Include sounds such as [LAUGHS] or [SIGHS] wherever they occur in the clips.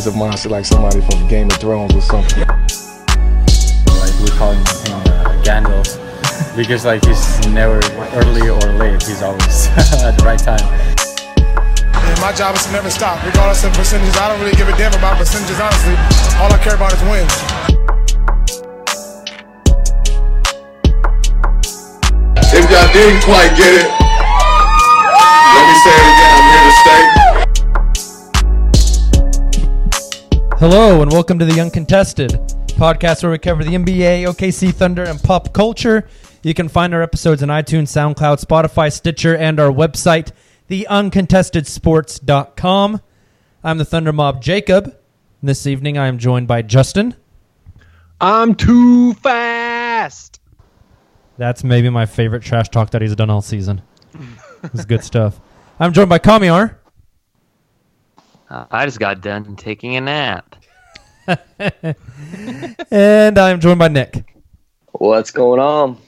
A, he's a monster like somebody from Game of Thrones or something. Like we call him uh, Gandalf because like he's never early or late. He's always [LAUGHS] at the right time. And my job is to never stop, regardless of percentages. I don't really give a damn about percentages, honestly. All I care about is wins. If y'all didn't quite get it, let me say it again. I'm here to stay. Hello and welcome to the Uncontested podcast where we cover the NBA, OKC Thunder, and pop culture. You can find our episodes on iTunes, SoundCloud, Spotify, Stitcher, and our website, theuncontestedsports.com. I'm the Thunder Mob Jacob. This evening I am joined by Justin. I'm too fast. That's maybe my favorite trash talk that he's done all season. It's good stuff. I'm joined by Kamiar. Uh, I just got done taking a nap. [LAUGHS] and I'm joined by Nick. What's going on?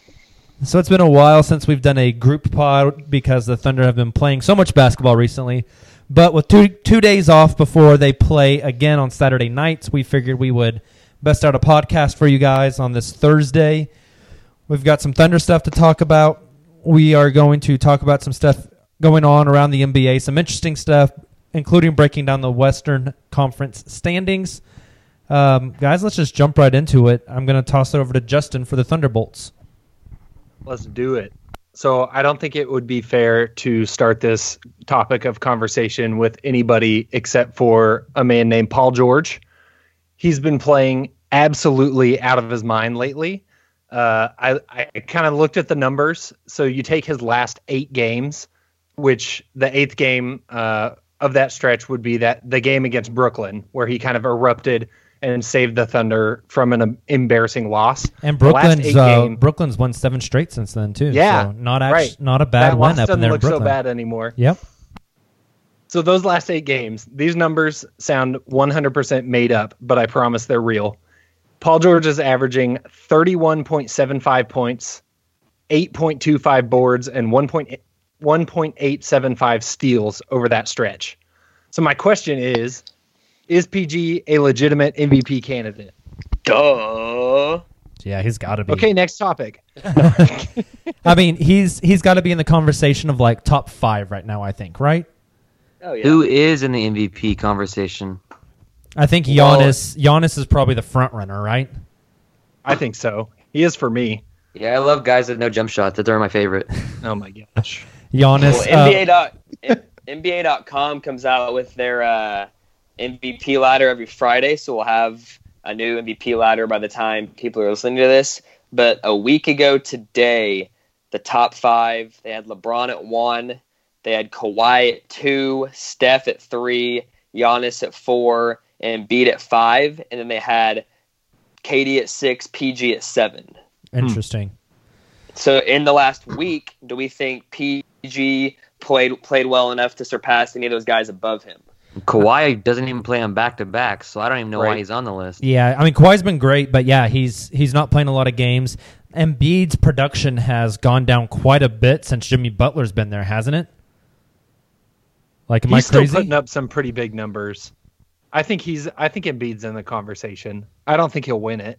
So it's been a while since we've done a group pod because the Thunder have been playing so much basketball recently. But with two two days off before they play again on Saturday nights, we figured we would best out a podcast for you guys on this Thursday. We've got some Thunder stuff to talk about. We are going to talk about some stuff going on around the NBA, some interesting stuff, including breaking down the Western Conference standings. Um, guys, let's just jump right into it. I'm going to toss it over to Justin for the Thunderbolts. Let's do it. So I don't think it would be fair to start this topic of conversation with anybody except for a man named Paul George. He's been playing absolutely out of his mind lately. Uh, I, I kind of looked at the numbers. So you take his last eight games, which the eighth game uh, of that stretch would be that the game against Brooklyn, where he kind of erupted and saved the Thunder from an embarrassing loss. And Brooklyn's uh, Brooklyn's won seven straight since then too. Yeah, so not act- right. not a bad that win up in doesn't there. in look so bad anymore. Yep. So those last eight games, these numbers sound 100% made up, but I promise they're real. Paul George is averaging 31.75 points, 8.25 boards, and 1.875 steals over that stretch. So my question is, is PG a legitimate MVP candidate? Duh. Yeah, he's got to be. Okay, next topic. [LAUGHS] I mean, he's he's got to be in the conversation of like top five right now. I think, right? Oh yeah. Who is in the MVP conversation? I think Well- Giannis. Giannis is probably the front runner, right? I think so. He is for me. Yeah, I love guys that know jump shots. That they're my favorite. [LAUGHS] Oh my gosh. Giannis. Well, uh, NBA dot NBA.com comes out with their uh, MVP ladder every Friday, so we'll have a new MVP ladder by the time people are listening to this. But a week ago today, the top five. They had LeBron at one. They had Kawhi at two, Steph at three, Giannis at four, and Embiid at five. And then they had KD at six, PG at seven. Interesting. So in the last week, do we think PG played played well enough to surpass any of those guys above him? Kawhi doesn't even play on back to back, so I don't even know why he's on the list. Yeah, I mean Kawhi's been great, but yeah, he's he's not playing a lot of games. Embiid's production has gone down quite a bit since Jimmy Butler's been there, hasn't it? Like, am he's I still crazy? putting up some pretty big numbers. I think he's. I think Embiid's in the conversation. I don't think he'll win it.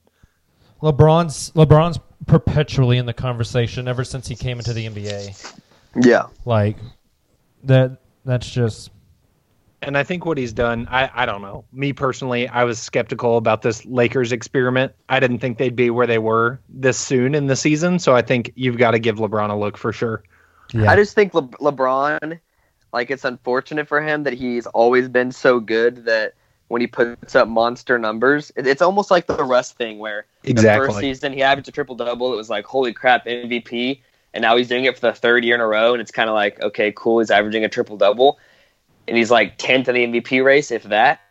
LeBron's LeBron's perpetually in the conversation ever since he came into the NBA. Yeah. Like that. That's just And I think what he's done, I, I don't know. Me personally, I was skeptical about this Lakers experiment. I didn't think they'd be where they were this soon in the season. So I think you've got to give LeBron a look for sure. I just think Le- LeBron, like it's unfortunate for him that he's always been so good that when he puts up monster numbers, it- it's almost like the Russ thing where the first season he averaged a triple double. It was like holy crap MVP, and now he's doing it for the third year in a row, and it's kind of like okay, cool, he's averaging a triple double, and he's like tenth in the MVP race, if that.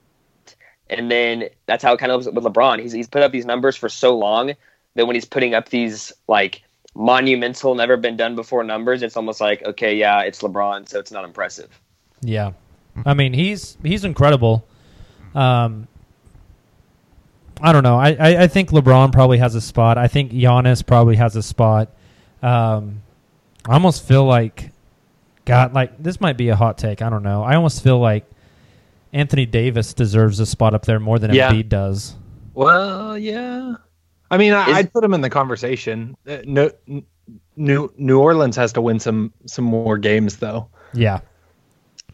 And then that's how it kind of with LeBron. He's he's put up these numbers for so long that when he's putting up these like monumental, never been done before numbers, it's almost like okay, yeah, it's LeBron, so it's not impressive. yeah. I mean he's he's incredible. Um, I don't know. I, I, I think LeBron probably has a spot. I think Giannis probably has a spot. Um, I almost feel like, God, like this might be a hot take. I don't know. I almost feel like Anthony Davis deserves a spot up there more than Yeah. Embiid does. Well, yeah. I mean, I, I'd put him in the conversation. Uh, no, New New Orleans has to win some some more games though. Yeah.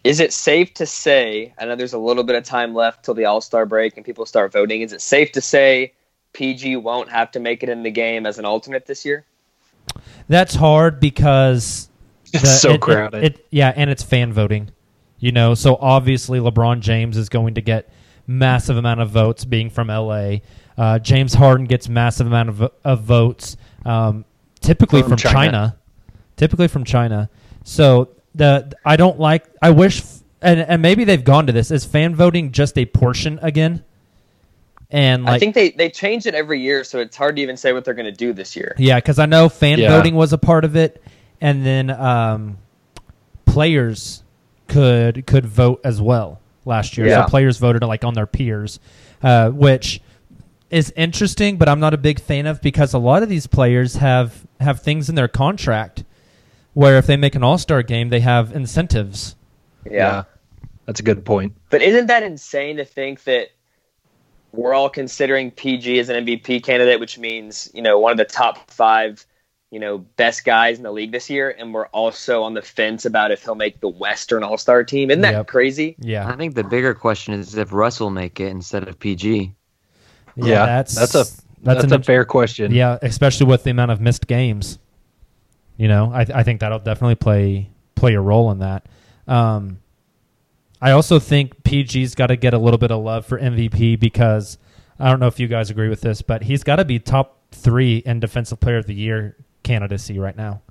Is it safe to say? I know there's a little bit of time left till the All Star break and people start voting. Is it safe to say PG won't have to make it in the game as an alternate this year? That's hard because [LAUGHS] It's so it- it- crowded. It, yeah, and it's fan voting. You know, so obviously LeBron James is going to get massive amount of votes being from LA. Uh, James Harden gets massive amount of, of votes, um, typically From from, China. China. Typically from China. So the I don't like. I wish, and and maybe they've gone to this. Is fan voting just a portion again? And like, I think they, they change it every year, so it's hard to even say what they're going to do this year. Yeah, because I know fan Yeah. voting was a part of it, and then um, players could could vote as well last year. Yeah. So players voted like on their peers, uh, which is interesting, but I'm not a big fan of because a lot of these players have have things in their contract where if they make an All Star game, they have incentives. Yeah. That's a good point. But isn't that insane to think that we're all considering PG as an MVP candidate, which means, you know, one of the top five, you know, best guys in the league this year, and we're also on the fence about if he'll make the Western All Star team. Isn't that Yep. crazy? Yeah, I think the bigger question is if Russ will make it instead of PG. Yeah, that's that's a that's, an a fair question. Yeah, especially with the amount of missed games. You know, I, I think that'll definitely play play a role in that. Um, I also think PG's got to get a little bit of love for MVP because I don't know if you guys agree with this, but he's got to be top three in Defensive Player of the Year candidacy right now.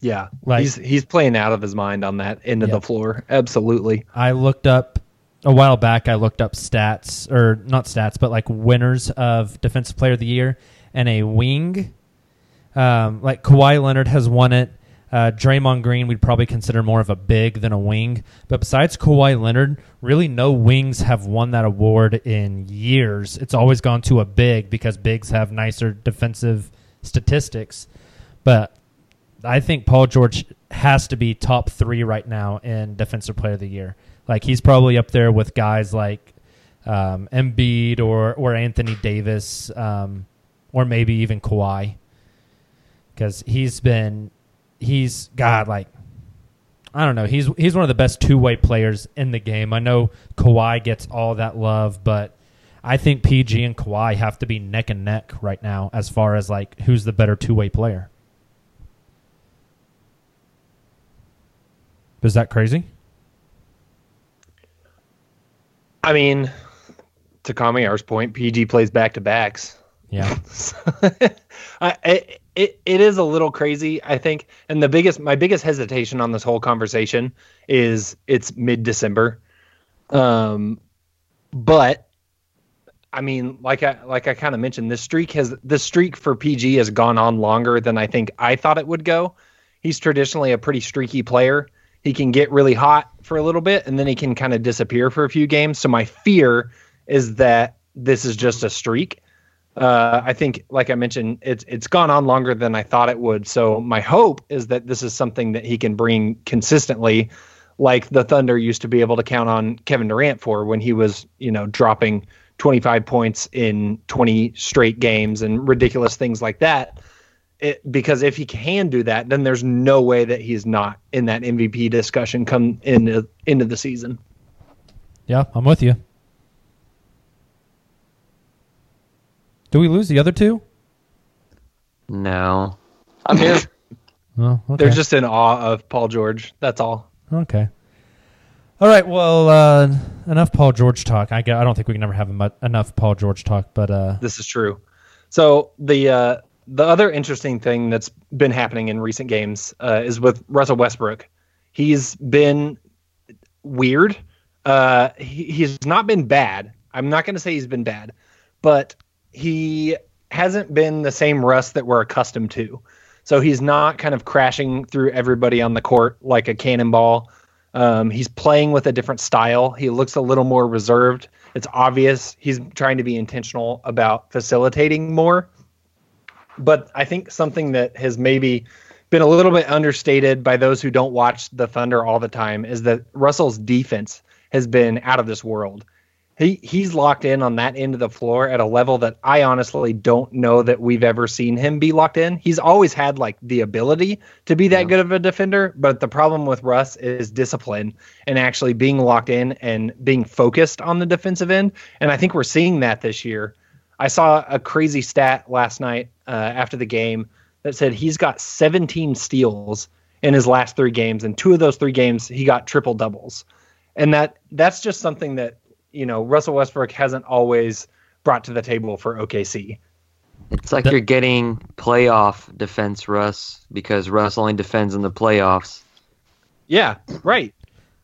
yeah. Like- he's he's playing out of his mind on that end of Yeah. the floor. Absolutely. I looked up a while back. I looked up stats, or not stats, but like winners of Defensive Player of the Year, and a wing. Um, like Kawhi Leonard has won it. Uh, Draymond Green, we'd probably consider more of a big than a wing. But besides Kawhi Leonard, really no wings have won that award in years. It's always gone to a big because bigs have nicer defensive statistics. But I think Paul George has to be top three right now in Defensive Player of the Year. Like he's probably up there with guys like um, Embiid or or Anthony Davis, um, or maybe even Kawhi, because he's been he's God like I don't know he's he's one of the best two way players in the game. I know Kawhi gets all that love, but I think PG and Kawhi have to be neck and neck right now as far as like who's the better two way player. Is that crazy? I mean, to Kamiar's point, PG plays back to backs. Yeah. [LAUGHS] [LAUGHS] I, I, it, it is a little crazy, I think. And the biggest my biggest hesitation on this whole conversation is it's mid December. Um but I mean, like I like I kind of mentioned, this streak has the streak for PG has gone on longer than I think I thought it would go. He's traditionally a pretty streaky player. He can get really hot for a little bit and then he can kind of disappear for a few games. So my fear is that this is just a streak. Uh, I think, like I mentioned, it's it's gone on longer than I thought it would. So my hope is that this is something that he can bring consistently, like the Thunder used to be able to count on Kevin Durant for when he was, you know, dropping 25 points in 20 straight games and ridiculous things like that. It, because if he can do that, then there's no way that he's not in that MVP discussion come into into the season. Yeah, I'm with you. Do we lose the other two? No. I'm here. [LAUGHS] Oh, okay. They're just in awe of Paul George. That's all. Okay. All right. Well, uh, enough Paul George talk. I, I don't think we can ever have emu- enough Paul George talk, but uh, This is true. So the uh, the other interesting thing that's been happening in recent games uh, is with Russell Westbrook. He's been weird. Uh, he, he's not been bad. I'm not going to say he's been bad, but he hasn't been the same Russ that we're accustomed to. So he's not kind of crashing through everybody on the court like a cannonball. Um, he's playing with a different style. He looks a little more reserved. It's obvious he's trying to be intentional about facilitating more. But I think something that has maybe been a little bit understated by those who don't watch the Thunder all the time is that Russell's defense has been out of this world. He he's locked in on that end of the floor at a level that I honestly don't know that we've ever seen him be locked in. He's always had like the ability to be that good of a defender, but the problem with Russ is discipline and actually being locked in and being focused on the defensive end. And I think we're seeing that this year. I saw a crazy stat last night uh, after the game that said he's got 17 steals in his last three games, and two of those three games he got triple doubles, and that that's just something that you know Russell Westbrook hasn't always brought to the table for OKC. It's like you're getting playoff defense, Russ, because Russ only defends in the playoffs. Yeah, right.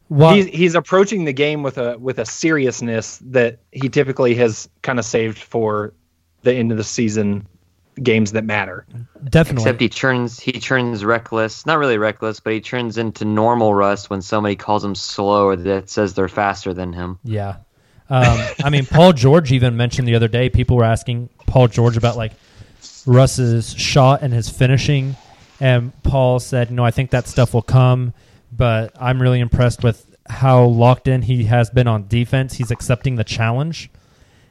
Well- he's he's approaching the game with a with a seriousness that he typically has kind of saved for the end of the season games that matter. definitely. Except he turns he turns reckless, not really reckless, but he turns into normal Russ when somebody calls him slow or that says they're faster than him. Yeah. Um, I mean, Paul George even mentioned the other day, people were asking Paul George about like Russ's shot and his finishing. And Paul said, no, I think that stuff will come, but I'm really impressed with how locked in he has been on defense. He's accepting the challenge.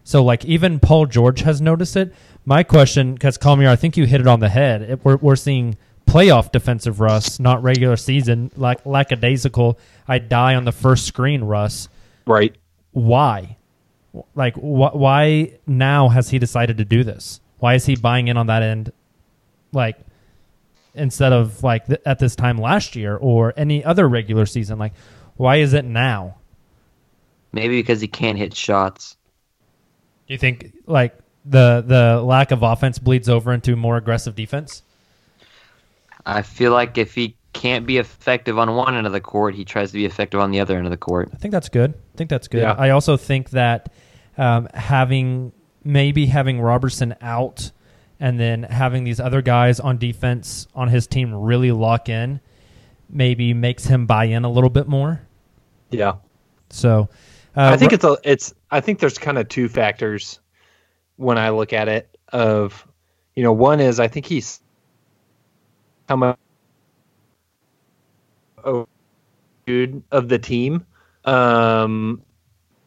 So, like, even Paul George has noticed it. My question, because Kamiar, I think you hit it on the head. It, we're, we're seeing playoff defensive Russ, not regular season, like lackadaisical. I die on the first screen, Russ. Right. Why? Like, wh- why now has he decided to do this? Why is he buying in on that end? Like, instead of like th- at this time last year or any other regular season? Like, why is it now? Maybe because he can't hit shots. Do you think like the the lack of offense bleeds over into more aggressive defense? I feel like if he can't be effective on one end of the court, he tries to be effective on the other end of the court. I think that's good. I think that's good. Yeah. I also think that um, having maybe having Roberson out and then having these other guys on defense on his team really lock in maybe makes him buy in a little bit more. Yeah. So uh, I think it's a it's I think there's kind of two factors when I look at it of you know one is I think he's how much dude of the team um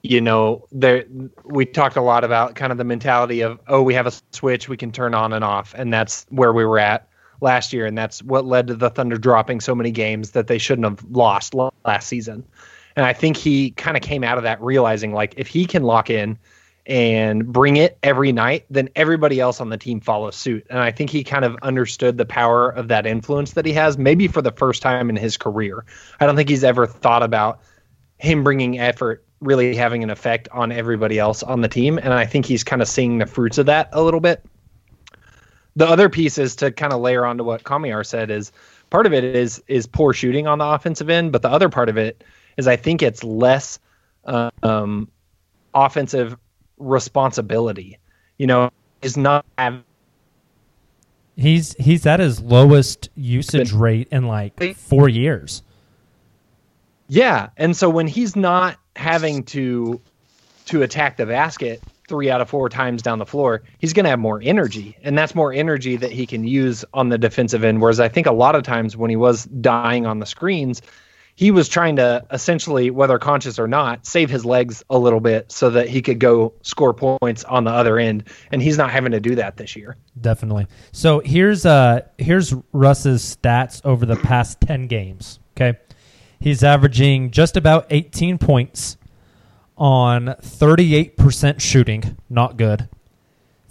you know there we talked a lot about kind of the mentality of oh we have a switch we can turn on and off. And that's where we were at last year. And that's what led to the thunder dropping so many games that they shouldn't have lost last season. And i think he kind of came out of that realizing like if he can lock in and bring it every night then everybody else on the team follows suit. And i think he kind of understood the power of that influence that he has maybe for the first time in his career. I don't think he's ever thought about him bringing effort really having an effect on everybody else on the team and i think he's kind of seeing the fruits of that a little bit the other piece is to kind of layer onto what Kamiar said is part of it is is poor shooting on the offensive end, but the other part of it is I think it's less um, offensive responsibility. You know, is not have He's he's at his lowest usage rate in like four years. Yeah, and so when he's not having to to attack the basket three out of four times down the floor, he's going to have more energy, and that's more energy that he can use on the defensive end. Whereas I think a lot of times when he was dying on the screens, he was trying to essentially, whether conscious or not, save his legs a little bit so that he could go score points on the other end, and he's not having to do that this year. Definitely. So here's uh here's Russ's stats over the past ten games. Okay, he's averaging just about 18 points on 38% shooting, not good.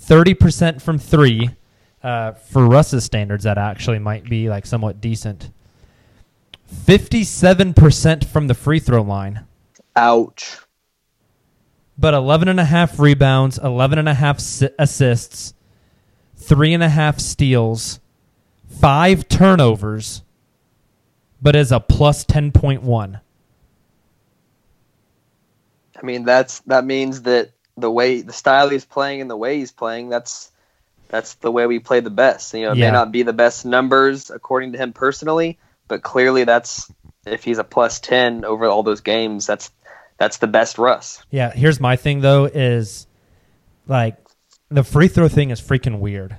30% from three. Uh, for Russ's standards, that actually might be like somewhat decent. 57% from the free throw line. Ouch. But 11 and a half rebounds, 11 and a half assists, three and a half steals, five turnovers, but is a plus 10.1. I mean, that's that means that the way the style he's playing and the way he's playing, that's that's the way we play the best. You know, it Yeah. may not be the best numbers according to him personally, but clearly that's if he's a plus ten over all those games, that's that's the best Russ. Yeah, here's my thing though is like the free throw thing is freaking weird.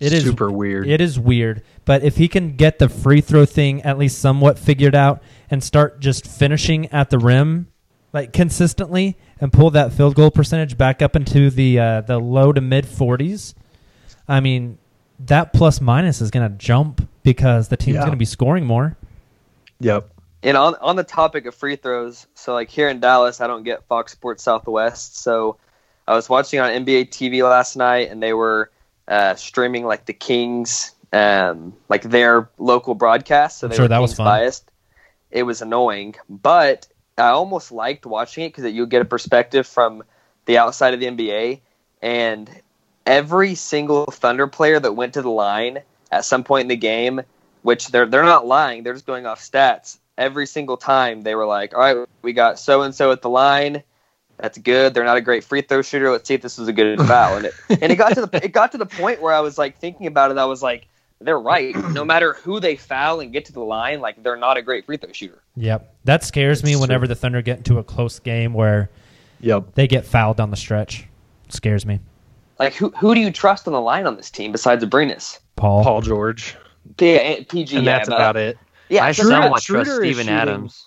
It is Super weird. It is weird, but if he can get the free throw thing at least somewhat figured out and start just finishing at the rim like consistently and pull that field goal percentage back up into the uh, the low to mid 40s, I mean, that plus minus is going to jump because the team's Yeah. going to be scoring more. Yep. And on on the topic of free throws, so like here in Dallas, I don't get Fox Sports Southwest, so I was watching on NBA TV last night, and they were uh, streaming like the Kings, um, like their local broadcast. So they sure were that was fun. biased. It was annoying, but I almost liked watching it because you get a perspective from the outside of the NBA, and every single Thunder player that went to the line at some point in the game, which they're they're not lying, they're just going off stats. Every single time they were like, "All right, we got so and so at the line. That's good. They're not a great free throw shooter. Let's see if this is a good [LAUGHS] foul." And it and it got to the it got to the point where I was like thinking about it. I was like, "They're right. No matter who they foul and get to the line, like they're not a great free throw shooter." Yep. That scares me It's whenever true. the Thunder get into a close game where yep. they get fouled down the stretch. scares me. Like who who do you trust on the line on this team besides Abrines? Paul. Paul George. Yeah, PG. And yeah, that's but- about it. Yeah, I it's just- somewhat trust is Steven shooting- Adams.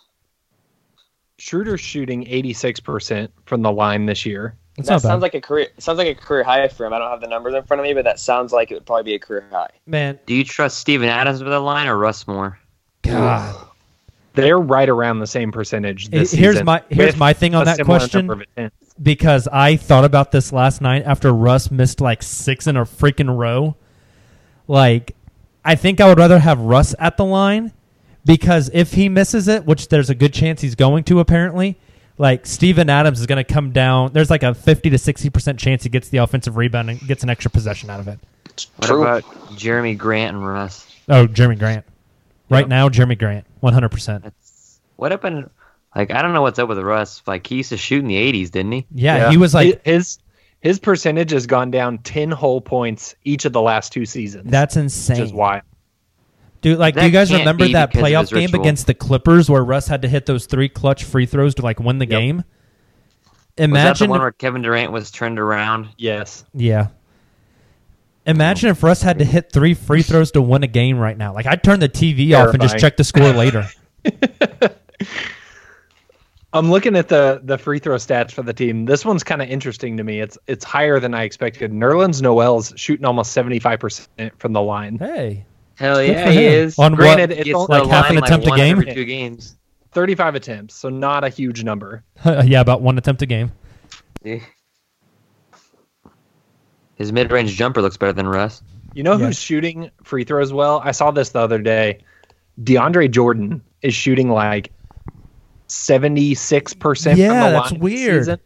Schroeder's shooting 86% from the line this year. That's that not bad. sounds like a career. Sounds like a career high for him. I don't have the numbers in front of me, but that sounds like it would probably be a career high. Man, Do you trust Steven Adams with the line or Russ more? God. [SIGHS] They're right around the same percentage. This Here's season my here's my thing on that question number of attempts. because I thought about this last night after Russ missed like six in a freaking row. Like, I think I would rather have Russ at the line because if he misses it, which there's a good chance he's going to apparently, like Steven Adams is going to come down. There's like a 50 to 60% chance he gets the offensive rebound and gets an extra possession out of it. What True. about Jerami Grant and Russ? Oh, Jerami Grant. Right now, Jerami Grant, 100%. That's what happened. Like I don't know what's up with Russ. Like he used to shoot in the '80s, didn't he? Yeah, he was like, his his percentage has gone down 10 whole points each of the last two seasons. that's which insane. is wild. Dude, like, do you guys remember that playoff game ritual. against the Clippers where Russ had to hit those three clutch free throws to like win the game? was that the Imagine, one where Kevin Durant was turned around? Yes. yeah. Imagine if Russ had to hit three free throws to win a game right now. Like, I'd turn the TV off and just Terrifying. check the score later. [LAUGHS] I'm looking at the the free throw stats for the team. This one's kind of interesting to me. It's it's higher than I expected. Nerlens Noel's shooting almost 75% from the line. Hey, Hell yeah, he is. On Granted, what? it's Gets like half an line, attempt a game? every two games. 35 attempts, so not a huge number. [LAUGHS] yeah, about one attempt a game. His mid-range jumper looks better than Russ. You know Yeah. who's shooting free throws well? I saw this the other day. DeAndre Jordan is shooting like 76% Yeah, from the that's line this weird. season.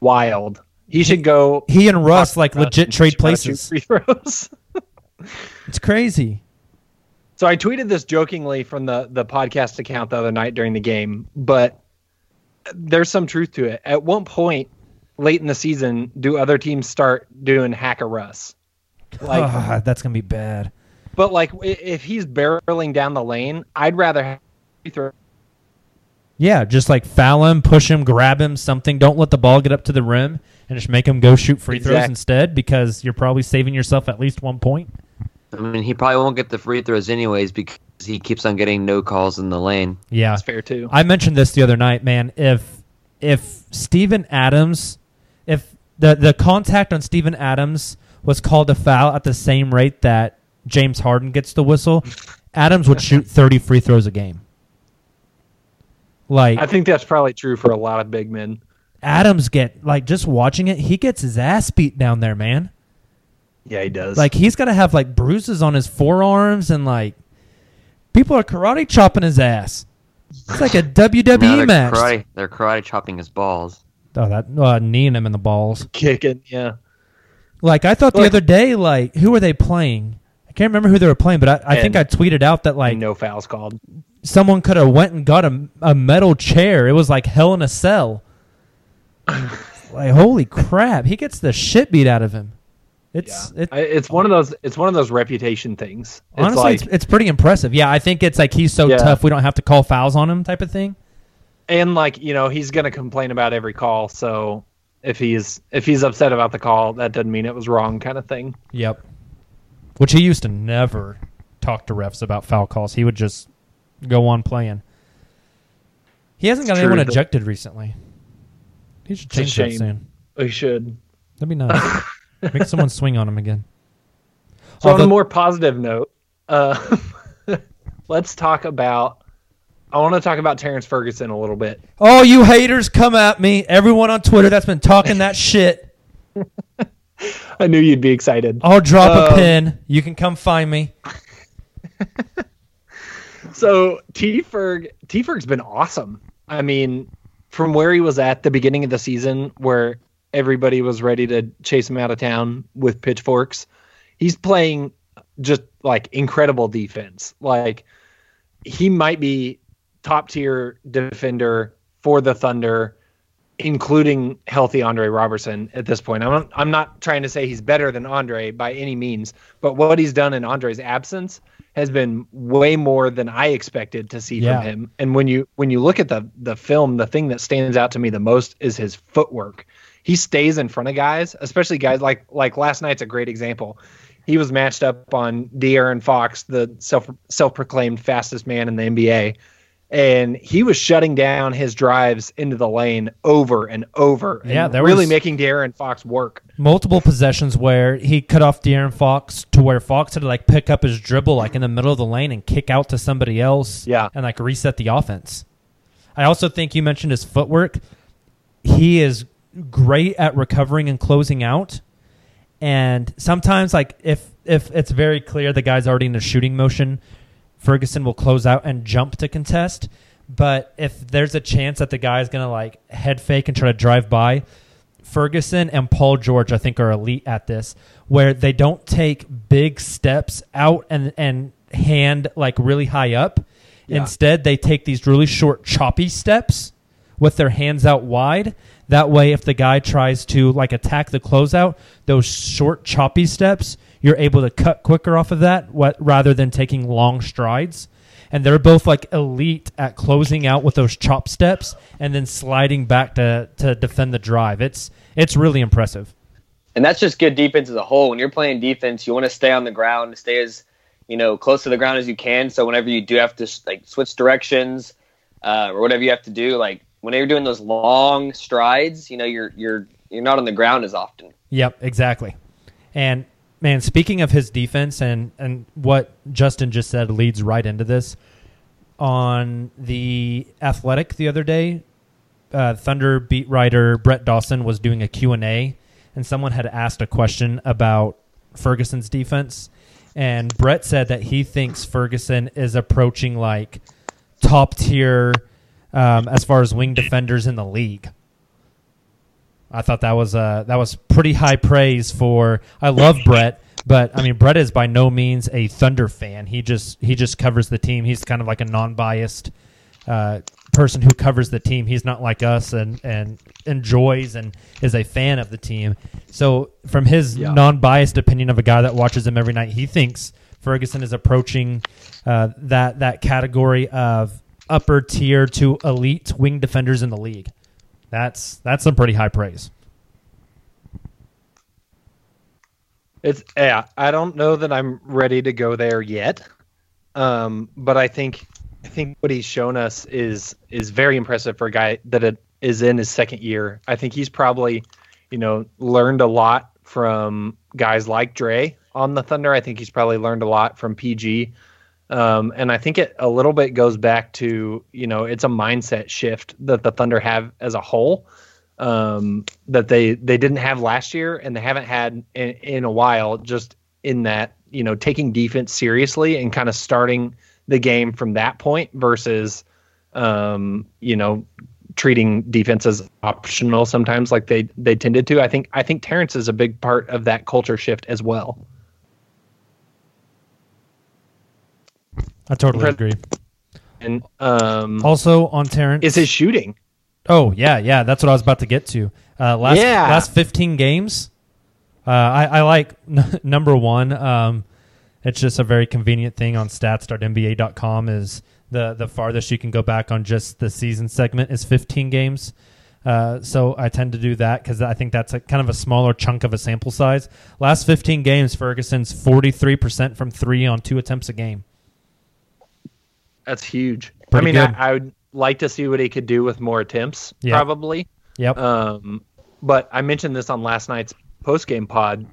Wild. He should go He and Russ, like, Russ legit trade teach him how to shoot places. Free throws. [LAUGHS] It's crazy. So I tweeted this jokingly from the the podcast account the other night during the game, but there's some truth to it. At one point late in the season, do other teams start doing hack a Russ? Like, Ah, that's gonna be bad. but like if he's barreling down the lane, I'd rather have throw. Yeah, just like foul him, push him, grab him, something. Don't let the ball get up to the rim, and just make him go shoot free throws instead, because you're probably saving yourself at least one point. I mean, he probably won't get the free throws anyways because he keeps on getting no calls in the lane. Yeah, That's fair too. I mentioned this the other night, man. If if Steven Adams, if the the contact on Steven Adams was called a foul at the same rate that James Harden gets the whistle, Adams would shoot 30 free throws a game. Like I think that's probably true for a lot of big men. Adams get like just watching it, he gets his ass beat down there, man. Yeah, he does. Like he's got to have like bruises on his forearms and like people are karate chopping his ass. It's like a WWE [SIGHS] No, they're match. karate, they're karate chopping his balls. Oh, that uh, kneeing him in the balls. kicking, yeah. Like I thought the Like- other day, like who were they playing? I can't remember who they were playing, but I, I think I tweeted out that like no fouls called. someone could have went and got a, a metal chair. It was like hell in a cell. [SIGHS] like holy crap, he gets the shit beat out of him. It's it, I- It's one of those. It's one of those reputation things. It's honestly like, it's, it's pretty impressive. Yeah, I think it's like he's so Yeah. tough we don't have to call fouls on him type of thing. and like you know, he's gonna complain about every call. So if he's if he's upset about the call, that doesn't mean it was wrong, kind of thing. Yep. Which he used to never talk to refs about foul calls. He would just go on playing. He hasn't got It's anyone ejected recently. He should change that soon. He should. That'd be nice. [LAUGHS] Make someone [LAUGHS] swing on him again. So on a more positive note, uh, [LAUGHS] let's talk about. I want to talk about Terrence Ferguson a little bit. Oh, you haters, come at me. Everyone on Twitter that's been talking that shit. [LAUGHS] I knew you'd be excited. I'll drop a Um, pin. You can come find me. So T Ferg T Ferg's been awesome. I mean, from where he was at the beginning of the season, where everybody was ready to chase him out of town with pitchforks, he's playing just like incredible defense. Like he might be top tier defender for the Thunder, including healthy Andre Roberson at this point. I'm not, I'm not trying to say he's better than Andre by any means, but what he's done in Andre's absence has been way more than I expected to see Yeah. from him. And when you when you look at the the film, the thing that stands out to me the most is his footwork. He stays in front of guys, especially guys like like last night's a great example. He was matched up on De'Aaron Fox, the self self proclaimed fastest man in the NBA, and he was shutting down his drives into the lane over and over. and Yeah, there really making De'Aaron Fox work. Multiple possessions where he cut off De'Aaron Fox to where Fox had to like pick up his dribble like in the middle of the lane and kick out to somebody else. Yeah. And like reset the offense. I also think you mentioned his footwork. He is great at recovering and closing out. And sometimes like if if it's very clear the guy's already in a shooting motion, Ferguson will close out and jump to contest. But if there's a chance that the guy's gonna like head fake and try to drive by, Ferguson and Paul George, I think, are elite at this, where they don't take big steps out and and hand like really high up. Yeah. Instead, they take these really short, choppy steps with their hands out wide. That way, if the guy tries to like attack the closeout, those short, choppy steps, you're able to cut quicker off of that, what, rather than taking long strides. And they're both like elite at closing out with those chop steps and then sliding back to to defend the drive. It's it's really impressive. and that's just good defense as a whole. When you're playing defense, you want to stay on the ground, stay as you know close to the ground as you can. So whenever you do have to like switch directions uh, or whatever you have to do, like whenever you're doing those long strides, you know you're you're you're not on the ground as often. Yep, exactly. And man, speaking of his defense and and what Justin just said leads right into this. On the Athletic the other day, uh, Thunder beat writer Brett Dawson was doing a Q&A and someone had asked a question about Ferguson's defense and Brett said that he thinks Ferguson is approaching like top tier um, as far as wing defenders in the league. I thought that was uh, that was pretty high praise for. I love Brett, But I mean, Brett is by no means a Thunder fan. He just he just covers the team. He's kind of like a non-biased uh, person who covers the team. He's not like us and and enjoys and is a fan of the team. So from his Yeah. non-biased opinion of a guy that watches him every night, he thinks Ferguson is approaching uh, that that category of upper tier to elite wing defenders in the league. That's that's some pretty high praise. It's yeah. I don't know that I'm ready to go there yet, um, but I think I think what he's shown us is is very impressive for a guy that it is in his second year. I think he's probably you know learned a lot from guys like Dre on the Thunder. I think he's probably learned a lot from PG. Um, and I think it a little bit goes back to you know it's a mindset shift that the Thunder have as a whole um, that they they didn't have last year and they haven't had in, in a while. Just in that you know taking defense seriously and kind of starting the game from that point versus um, you know treating defense as optional sometimes like they they tended to. I think I think Terrence is a big part of that culture shift as well. I totally agree. And um, Also on Terrence is his shooting. Oh yeah, yeah. That's what I was about to get to. Uh, last Yeah. last fifteen games, uh, I, I like n- [LAUGHS] number one. Um, it's just a very convenient thing on stats.nba.com is the the farthest you can go back on just the season segment is 15 games. Uh, so I tend to do that because I think that's a kind of a smaller chunk of a sample size. Last 15 games, Ferguson's 43% from three on two attempts a game. That's huge. Pretty I mean. I, I would like to see what he could do with more attempts, Yeah. probably. Yep. Um, but I mentioned this on last night's post game pod.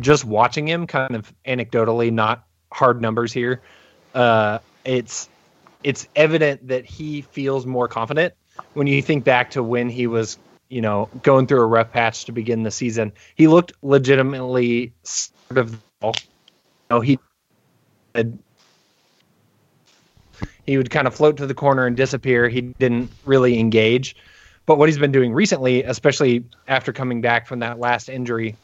Just watching him, kind of anecdotally, not hard numbers here. Uh, it's it's evident that he feels more confident when you think back to when he was, you know, going through a rough patch to begin the season. He looked legitimately sort of. You know, he had he would kind of float to the corner and disappear. He didn't really engage. But what he's been doing recently, especially after coming back from that last injury,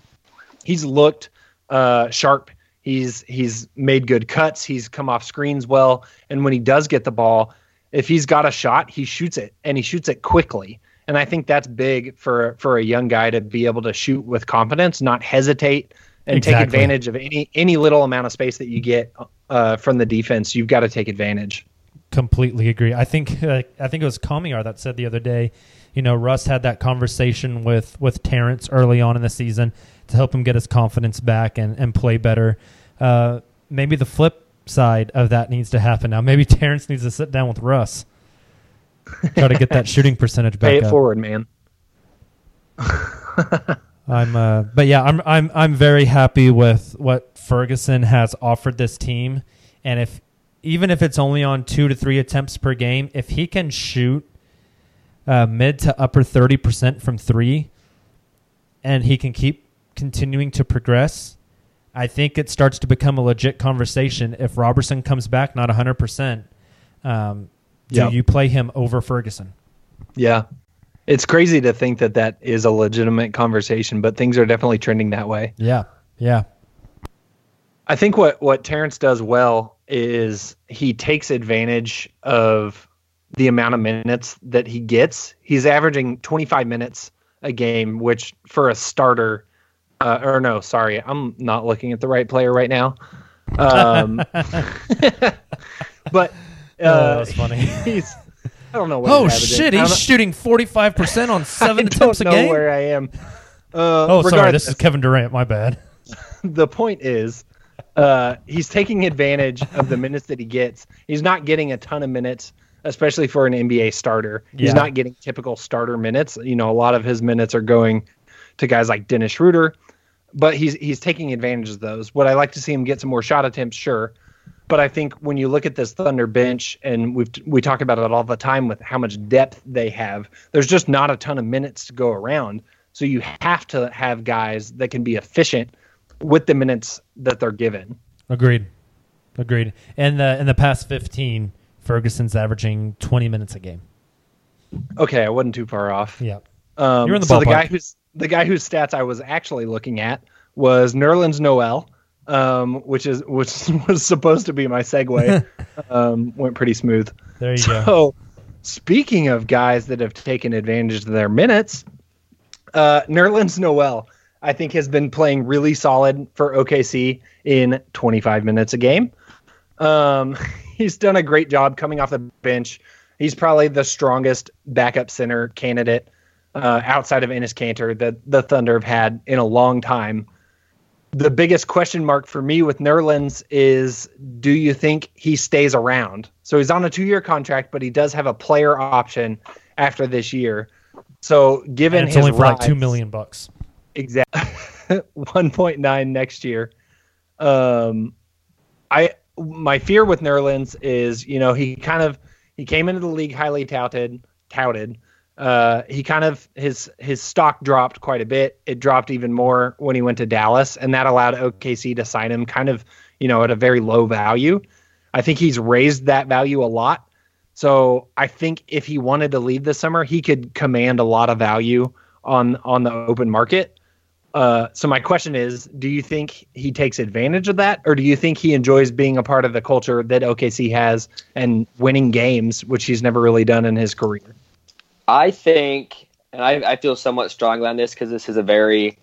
he's looked uh, sharp. He's he's made good cuts. He's come off screens well, and when he does get the ball, if he's got a shot, he shoots it, and he shoots it quickly. And I think that's big for for a young guy to be able to shoot with confidence, not hesitate, and take advantage of any any little amount of space that you get uh, from the defense. You've got to take advantage. Completely agree. I think uh, I think it was Kamiar that said the other day, you know, Russ had that conversation with with Terrence early on in the season to help him get his confidence back and and play better. Uh, maybe the flip side of that needs to happen now. Maybe [LAUGHS] Terrence needs to sit down with Russ, try to get that [LAUGHS] shooting percentage back Pay it up. forward, man. [LAUGHS] I'm uh but yeah, I'm I'm I'm very happy with what Ferguson has offered this team and if even if it's only on 2 to 3 attempts per game, if he can shoot uh, mid to upper 30% from 3 and he can keep continuing to progress, I think it starts to become a legit conversation if Roberson comes back not 100%. Um, do Yep. you play him over Ferguson? Yeah. It's crazy to think that that is a legitimate conversation, but things are definitely trending that way. Yeah. Yeah. I think what what Terrence does well is he takes advantage of the amount of minutes that he gets. He's averaging 25 minutes a game, which for a starter, uh, or no, sorry, I'm not looking at the right player right now. Um, [LAUGHS] but [LAUGHS] uh, Oh, that was funny. [LAUGHS] He's I don't know what. Oh shit! He's shooting forty five percent on seven attempts a game. where I am. Uh, oh, sorry. This is Kevin Durant. My bad. the point is, uh, he's taking advantage of the minutes that he gets. He's not getting a ton of minutes, especially for an NBA starter. He's Yeah. not getting typical starter minutes. You know, a lot of his minutes are going to guys like Dennis Schroeder, but he's he's taking advantage of those. Would I like to see him get some more shot attempts? Sure. But I think when you look at this Thunder bench, and we we talk about it all the time with how much depth they have, there's just not a ton of minutes to go around. So you have to have guys that can be efficient with the minutes that they're given. Agreed. Agreed. And the in the past fifteen, Ferguson's averaging twenty minutes a game. Okay, I wasn't too far off. Yeah. Um, You're in the so the guy who's the guy whose stats I was actually looking at was Nerlens Noel, um, which is which [LAUGHS] was supposed to be my segue. [LAUGHS] um, went pretty smooth. There you go. so, go. speaking of guys that have taken advantage of their minutes, uh, Nerlens Noel, I think, has been playing really solid for OKC in 25 minutes a game. Um, [LAUGHS] he's done a great job coming off the bench. He's probably the strongest backup center candidate uh, outside of Enes Kanter that the Thunder have had in a long time. The biggest question mark for me with Nerlens is do you think he stays around? So he's on a two year contract, but he does have a player option after this year. So given And it's his only for like two million bucks. Exactly. [LAUGHS] 1.9 next year. Um i my fear with nerlens is you know he kind of he came into the league highly touted touted. Uh he kind of his his stock dropped quite a bit. It dropped even more when he went to dallas and that allowed okc to sign him kind of you know at a very low value. I think he's raised that value a lot. So I think if he wanted to leave this summer, he could command a lot of value on on the open market. Uh, so my question is, do you think he takes advantage of that, or do you think he enjoys being a part of the culture that OKC has and winning games, which he's never really done in his career? I think, and I, I feel somewhat strongly on this because this is a very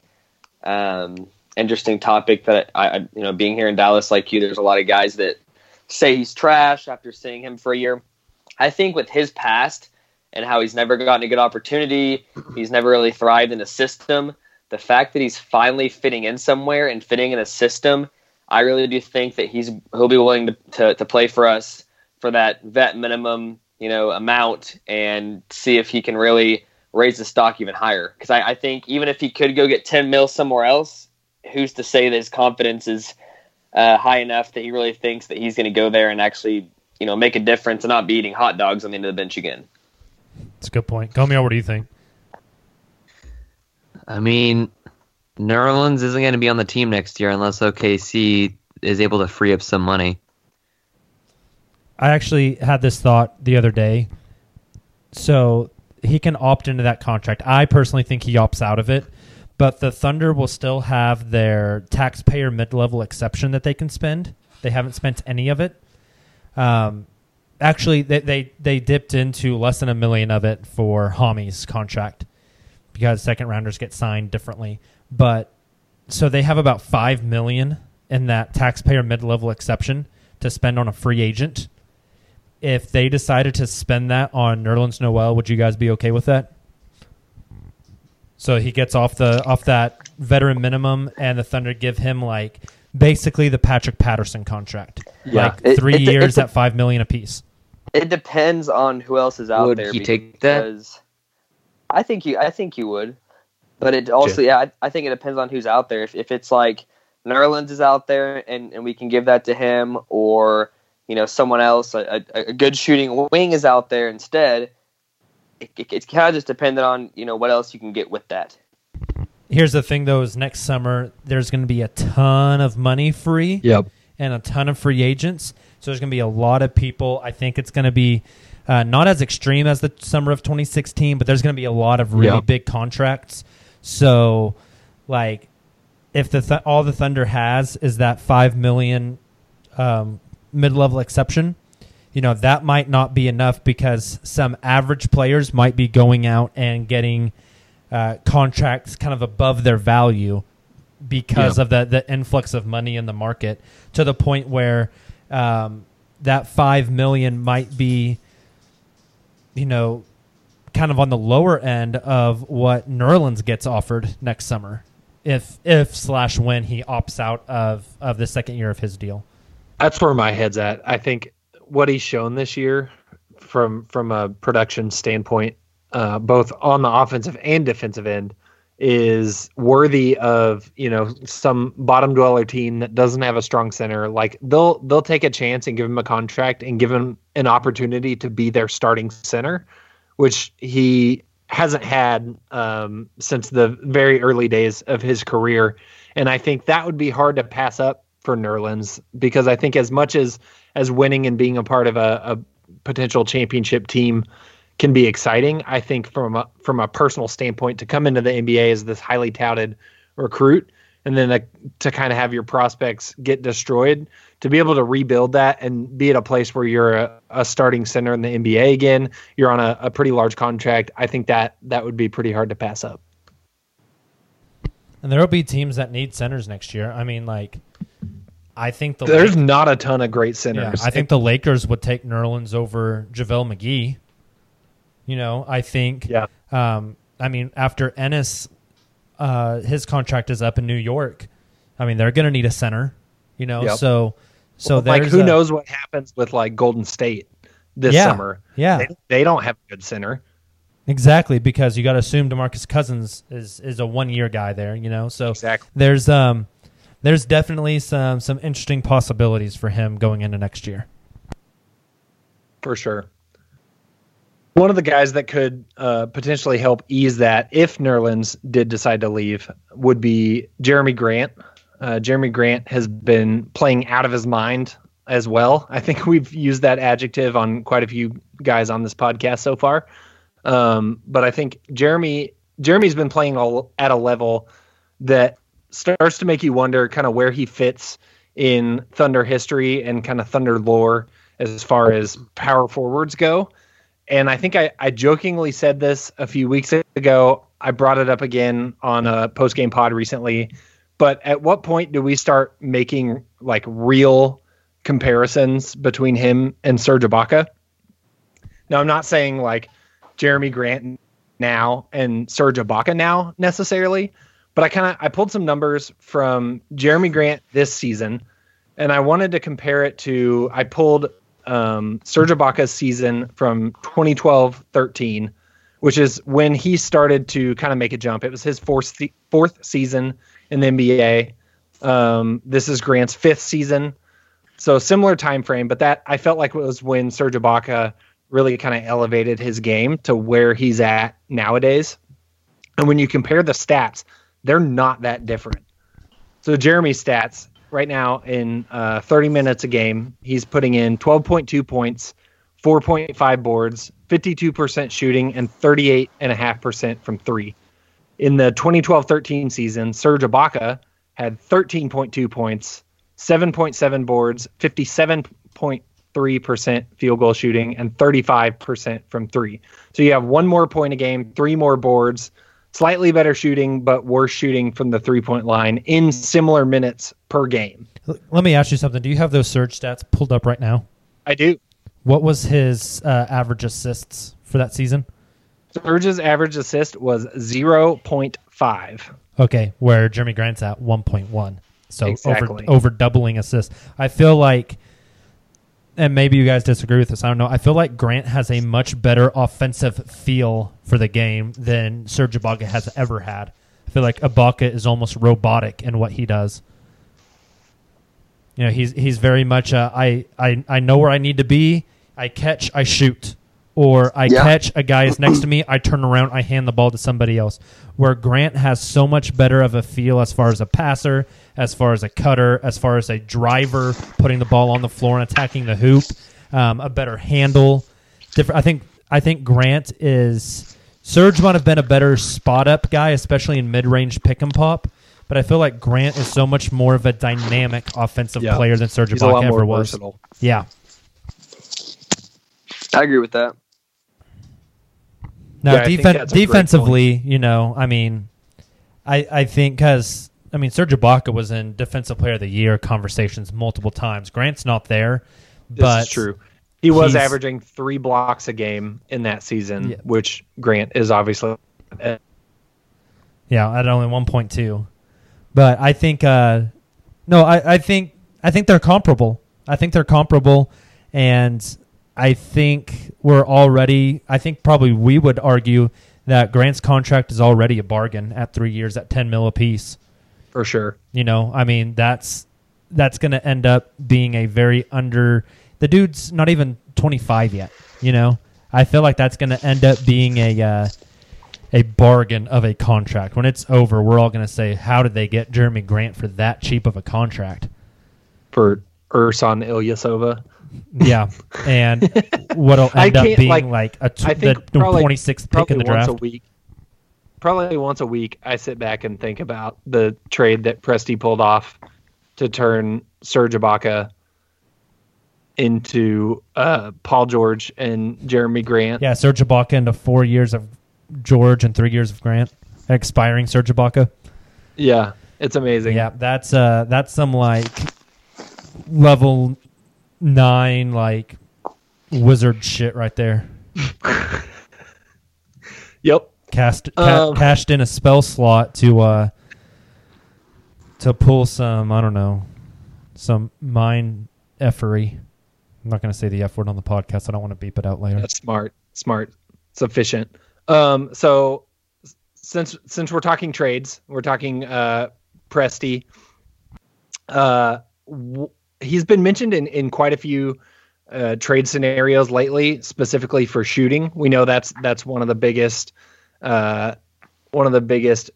um, interesting topic that I, I, you know, being here in Dallas like you, there's a lot of guys that say he's trash after seeing him for a year. I think with his past and how he's never gotten a good opportunity, he's never really thrived in a system. The fact that he's finally fitting in somewhere and fitting in a system, I really do think that he's he'll be willing to, to, to play for us for that vet minimum, you know, amount and see if he can really raise the stock even higher. Because I, I think even if he could go get ten mil somewhere else, who's to say that his confidence is uh, high enough that he really thinks that he's going to go there and actually, you know, make a difference and not be eating hot dogs on the end of the bench again. That's a good point. Gomeo, what do you think? I mean, Nerlens isn't going to be on the team next year unless OKC is able to free up some money. I actually had this thought the other day. So he can opt into that contract. I personally think he opts out of it, but the Thunder will still have their taxpayer mid level exception that they can spend. They haven't spent any of it. Um, actually, they, they they dipped into less than a million of it for Hami's contract because second rounders get signed differently. But so they have about five million in that taxpayer mid level exception to spend on a free agent. If they decided to spend that on Nerlens Noel, would you guys be okay with that? So he gets off the off that veteran minimum, and the Thunder give him like basically the Patrick Patterson contract, Yeah. like It- three it- years it's a- at five million apiece. It depends on who else is out Would there. he take that? Because I think you. I think you would, but it also, yeah, I, I think it depends on who's out there. If, if it's like Nerlens is out there and, and we can give that to him, or you know someone else, a, a, a good shooting wing is out there instead. It, it, it's kind of just dependent on you know what else you can get with that. Here's the thing, though: is next summer there's going to be a ton of money free. Yep. And a ton of free agents. So there's going to be a lot of people. I think it's going to be uh, not as extreme as the summer of 2016, but there's going to be a lot of really Yep. big contracts. So, like, if the th- all the Thunder has is that five million um, mid-level exception, you know that might not be enough because some average players might be going out and getting uh, contracts kind of above their value because Yeah. of the the influx of money in the market to the point where um, that five million might be, you know, kind of on the lower end of what Nerlens gets offered next summer, if if slash when he opts out of of the second year of his deal. That's where my head's at. I think what he's shown this year, from from a production standpoint, uh, both on the offensive and defensive end, is worthy of you know some bottom dweller team that doesn't have a strong center. Like they'll they'll take a chance and give him a contract and give him an opportunity to be their starting center, which he hasn't had um, since the very early days of his career. And I think that would be hard to pass up for Nerlens because I think as much as as winning and being a part of a, a potential championship team can be exciting, I think from a from a personal standpoint to come into the NBA as this highly touted recruit, and then uh, to, to kind of have your prospects get destroyed, to be able to rebuild that and be at a place where you're a, a starting center in the NBA again, you're on a, a pretty large contract. I think that that would be pretty hard to pass up. And there will be teams that need centers next year. I mean, like, I think the There's not a ton of great centers. Yeah, I think the Lakers would take Nerlens over JaVale McGee. You know, I think. Yeah. Um, I mean, after Enes, uh, his contract is up in New York. I mean, they're going to need a center. You know, Yep. so so Well, like who a- knows what happens with like Golden State this Yeah, summer? yeah. they, they don't have a good center. Exactly, because you got to assume Demarcus Cousins is is a one year guy there, you know. So Exactly. there's um there's definitely some some interesting possibilities for him going into next year. for sure. One of the guys that could uh, potentially help ease that, if Nerlens did decide to leave, would be Jerami Grant. Uh, Jerami Grant has been playing out of his mind as well. I think [LAUGHS] we've used that adjective on quite a few guys on this podcast so far. Um, but I think Jerami Jerami's been playing all, at a level that starts to make you wonder kind of where he fits in Thunder history and kind of Thunder lore as far as power forwards go. And I think I, I jokingly said this a few weeks ago. I brought it up again on a post game pod recently. But at what point do we start making like real comparisons between him and Serge Ibaka? Now, I'm not saying like Jerami Grant now and Serge Ibaka now necessarily, but I kind of I pulled some numbers from Jerami Grant this season, and I wanted to compare it to I pulled um, Serge Ibaka's season from 2012-13, which is when he started to kind of make a jump. It was his fourth fourth season in the NBA. Um, this is Grant's fifth season, so similar time frame. But that I felt like was when Serge Ibaka really kind of elevated his game to where he's at nowadays. And when you compare the stats, they're not that different. So Jerami's stats right now in uh, 30 minutes a game, he's putting in 12.2 points, 4.5 boards, 52% shooting, and 38.5% from three. In the 2012-13 season, Serge Ibaka had 13.2 points, 7.7 boards, 57.3% field goal shooting, and 35% from three. So you have one more point a game, three more boards, slightly better shooting, but worse shooting from the three point line in similar minutes per game. Let me ask you something. Do you have those Serge stats pulled up right now? I do. What was his uh, average assists for that season? Serge's average assist was 0.5. Okay, where Jerami Grant's at 1.1. So Exactly. over over doubling assists. I feel like and maybe you guys disagree with this. I don't know. I feel like Grant has a much better offensive feel for the game than Serge Ibaka has ever had. I feel like Ibaka is almost robotic in what he does. You know, he's he's very much uh, I I I know where I need to be. I catch, I shoot, or I Yeah. catch a guy is next to me. I turn around, I hand the ball to somebody else. Where Grant has so much better of a feel as far as a passer, as far as a cutter, as far as a driver, putting the ball on the floor and attacking the hoop, um, a better handle. Different. I think I think Grant is Serge might have been a better spot up guy, especially in mid range pick and pop. But I feel like Grant is so much more of a dynamic offensive Yeah. player than Serge He's a Ibaka more ever was. versatile. Yeah. I agree with that. Now, Yeah, defen- that's a great defensively, you know, I mean, I I think because I mean, Serge Ibaka was in Defensive Player of the Year conversations multiple times. Grant's not there, This but is true. He was averaging three blocks a game in that season, which Grant is obviously. Yeah, at only one point two. But I think uh no, I, I think I think they're comparable. I think they're comparable and I think we're already I think probably we would argue that Grant's contract is already a bargain at three years at ten mil apiece. For sure. You know, I mean that's that's gonna end up being a very under the dude's not even twenty five yet, you know? I feel like that's gonna end up being a uh a bargain of a contract. When it's over, we're all going to say, "How did they get Jerami Grant for that cheap of a contract?" For Ersan Ilyasova. Yeah, and what'll [LAUGHS] end up being like, like, a I tw- think the probably- twenty sixth pick in the once draft. a week. probably once a week, I sit back and think about the trade that Presti pulled off to turn Serge Ibaka into uh, Paul George and Jerami Grant. Yeah, Serge Ibaka into four years of George and three years of Grant, expiring Serge Ibaka. Yeah, it's amazing. Yeah, that's uh, that's some like level nine like wizard shit right there. [LAUGHS] Yep. Cast ca- Um, cashed in a spell slot to uh to pull some I don't know some mind effery. I'm not going to say the F word on the podcast. I don't want to beep it out later. That's smart, smart, sufficient. Um, so since since we're talking trades, we're talking uh, Presti. Uh, w- he's been mentioned in in quite a few uh, trade scenarios lately, specifically for shooting. We know that's that's one of the biggest uh, one of the biggest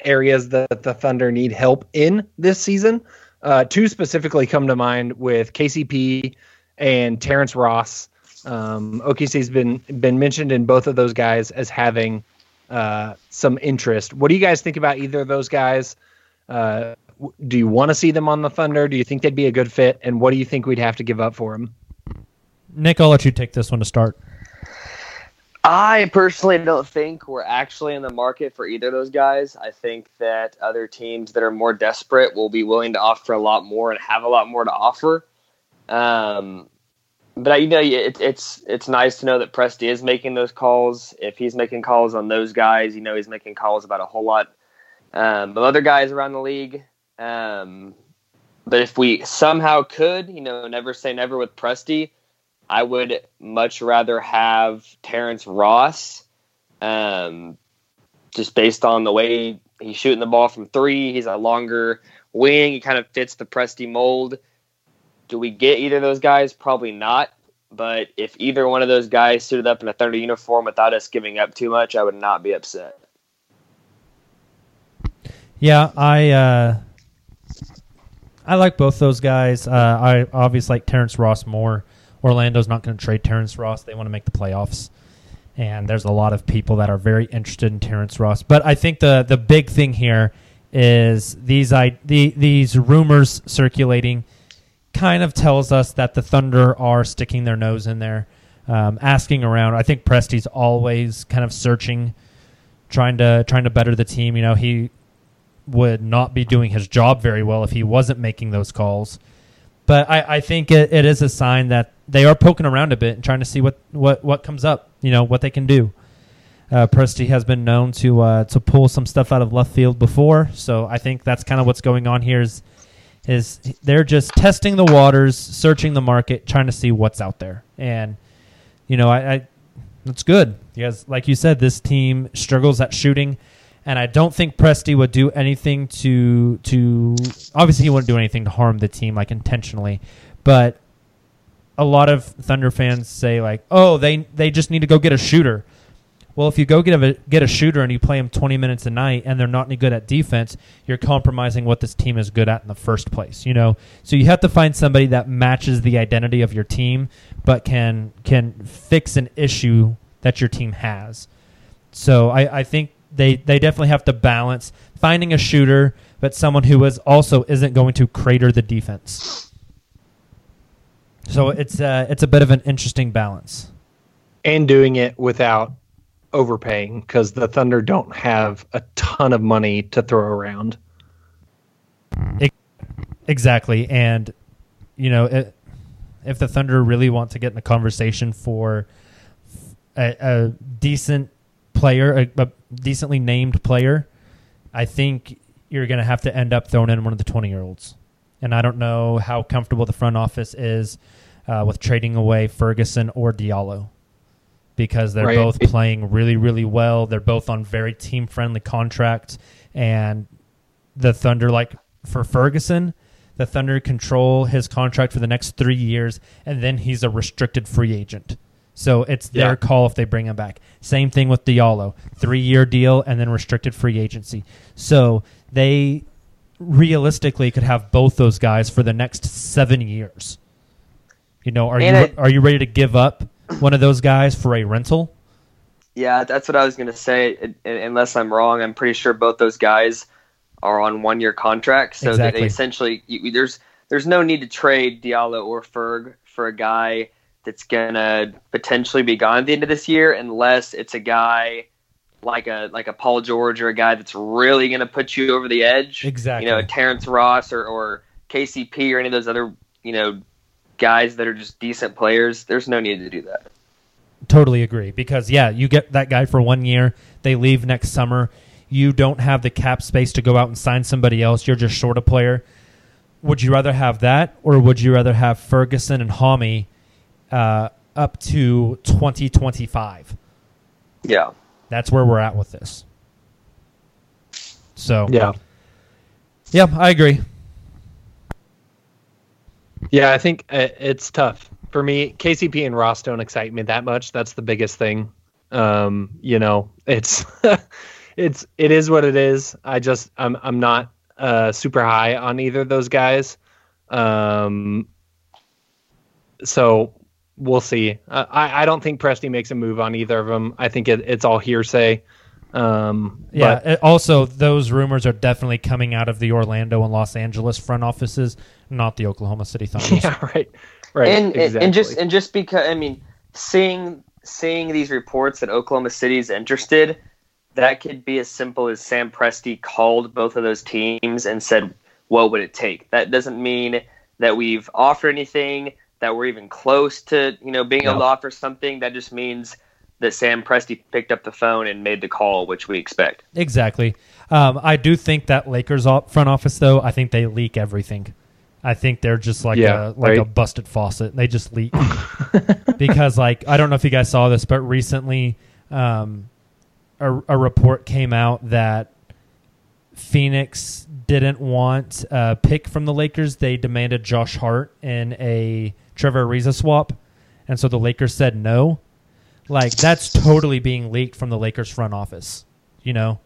areas that the Thunder need help in this season. Uh, two specifically come to mind with KCP and Terrence Ross. Um, OKC's been been mentioned in both of those guys as having uh, some interest. What do you guys think about either of those guys? Uh, do you want to see them on the Thunder? Do you think they'd be a good fit? And what do you think we'd have to give up for them? Nick, I'll let you take this one to start. I personally don't think we're actually in the market for either of those guys. I think that other teams that are more desperate will be willing to offer a lot more and have a lot more to offer. Um, but you know, it, it's it's nice to know that Presti is making those calls. If he's making calls on those guys, you know, he's making calls about a whole lot um, of other guys around the league. Um, but if we somehow could, you know, never say never with Presti, I would much rather have Terrence Ross, um, just based on the way he's shooting the ball from three. He's a longer wing. He kind of fits the Presti mold. Do we get either of those guys? Probably not. But if either one of those guys suited up in a Thunder uniform without us giving up too much, I would not be upset. Yeah, I uh, I like both those guys. Uh, I obviously like Terrence Ross more. Orlando's not going to trade Terrence Ross. They want to make the playoffs, and there's a lot of people that are very interested in Terrence Ross. But I think the the big thing here is these I the these rumors circulating kind of tells us that the Thunder are sticking their nose in there, um, asking around. I think Presti's always kind of searching, trying to trying to better the team. You know, he would not be doing his job very well if he wasn't making those calls. But I, I think it, it is a sign that they are poking around a bit and trying to see what, what, what comes up, you know, what they can do. Uh, Presti has been known to uh, to pull some stuff out of left field before, so I think that's kind of what's going on here. Is is they're just testing the waters, searching the market, trying to see what's out there, and you know, I, I that's good because, like you said, this team struggles at shooting, and I don't think Presti would do anything to to. Obviously, he wouldn't do anything to harm the team like intentionally, but a lot of Thunder fans say like, "Oh, they they just need to go get a shooter." Well, if you go get a get a shooter and you play them 20 minutes a night and they're not any good at defense, you're compromising what this team is good at in the first place, you know? So you have to find somebody that matches the identity of your team but can can fix an issue that your team has. So I, I think they, they definitely have to balance finding a shooter but someone who is also isn't going to crater the defense. So it's uh, it's a bit of an interesting balance. And doing it without overpaying because the Thunder don't have a ton of money to throw around. Ex- Exactly, and you know, it, if the Thunder really want to get in the conversation for a, a decent player, a, a decently named player, I think you're going to have to end up throwing in one of the twenty-year-olds. And I don't know how comfortable the front office is uh, with trading away Ferguson or Diallo because they're Right. both playing really, really well. They're both on very team-friendly contracts, and the Thunder, like for Ferguson, the Thunder control his contract for the next three years, and then he's a restricted free agent. So it's their Yeah. call if they bring him back. Same thing with Diallo, three-year deal and then restricted free agency. So they realistically could have both those guys for the next seven years. You know, are And you it- are you ready to give up one of those guys for a rental? Yeah, that's what I was going to say. It, it- unless I'm wrong, I'm pretty sure both those guys are on one year contracts. So Exactly. they essentially you, there's there's no need to trade Diallo or Ferg for a guy that's gonna potentially be gone at the end of this year, unless it's a guy like a like a Paul George or a guy that's really gonna put you over the edge. Exactly. You know, Terrence Ross or, or KCP or any of those other you know guys that are just decent players. There's no need to do that. Totally agree. Because yeah, you get that guy for one year. They leave next summer. You don't have the cap space to go out and sign somebody else. You're just short a player. Would you rather have that, or would you rather have Ferguson and Hami uh, up to 2025? Yeah. That's where we're at with this. So Yeah. yeah, I agree. Yeah, I think uh, it's tough for me. KCP and Ross don't excite me that much. That's the biggest thing. Um, you know, it's [LAUGHS] it's it is what it is. I just I'm I'm not uh, super high on either of those guys. Um, so we'll see. Uh, I I don't think Presti makes a move on either of them. I think it, it's all hearsay. Um, Yeah. but- uh, also, those rumors are definitely coming out of the Orlando and Los Angeles front offices, not the Oklahoma City [LAUGHS] Thunder. yeah, right, right, and and- exactly. and just and just because I mean, seeing seeing these reports that Oklahoma City's interested, that could be as simple as Sam Presti called both of those teams and said, "What would it take?" That doesn't mean that we've offered anything, that we're even close to you know being able No. to offer something. That just means that Sam Presti picked up the phone and made the call, which we expect. Exactly. Um, I do think that Lakers front office, though, I think they leak everything. I think they're just like Yeah, a like a busted faucet. They just leak [LAUGHS] because, like, I don't know if you guys saw this, but recently, um, a, a report came out that Phoenix didn't want a pick from the Lakers. They demanded Josh Hart in a Trevor Ariza swap, and so the Lakers said no. Like that's totally being leaked from the Lakers front office. You know,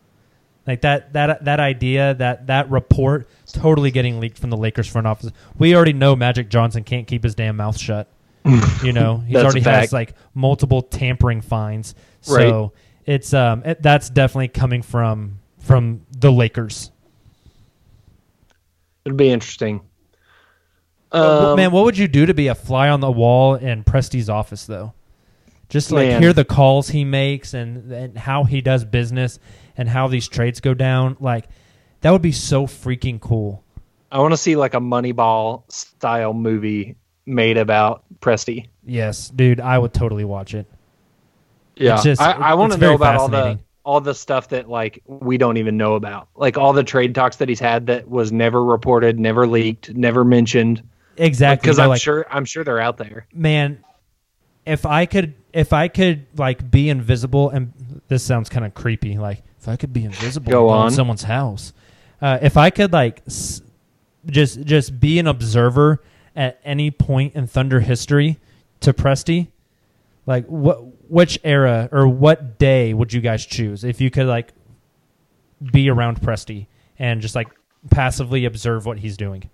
like that that that idea that that report totally getting leaked from the Lakers front office. We already know Magic Johnson can't keep his damn mouth shut. [LAUGHS] you know, he's already has like multiple tampering fines. Right. So it's um it, that's definitely coming from from the Lakers. It'll be interesting. Um, man, what would you do to be a fly on the wall in Presti's office, though? Just like Man. hear the calls he makes and, and how he does business and how these trades go down. Like that would be so freaking cool. I want to see like a Moneyball style movie made about Presti. Yes, dude, I would totally watch it. Yeah, just- I, I want to know about all the all the stuff that like we don't even know about, like all the trade talks that he's had that was never reported, never leaked, never mentioned. Exactly, because I'm like- sure I'm sure they're out there. man if i could if i could like be invisible and this sounds kind of creepy like if i could be invisible Go go in on. someone's house uh, if i could like s- just just be an observer at any point in thunder history to Presti, like what which era or what day would you guys choose if you could like be around Presti and just like passively observe what he's doing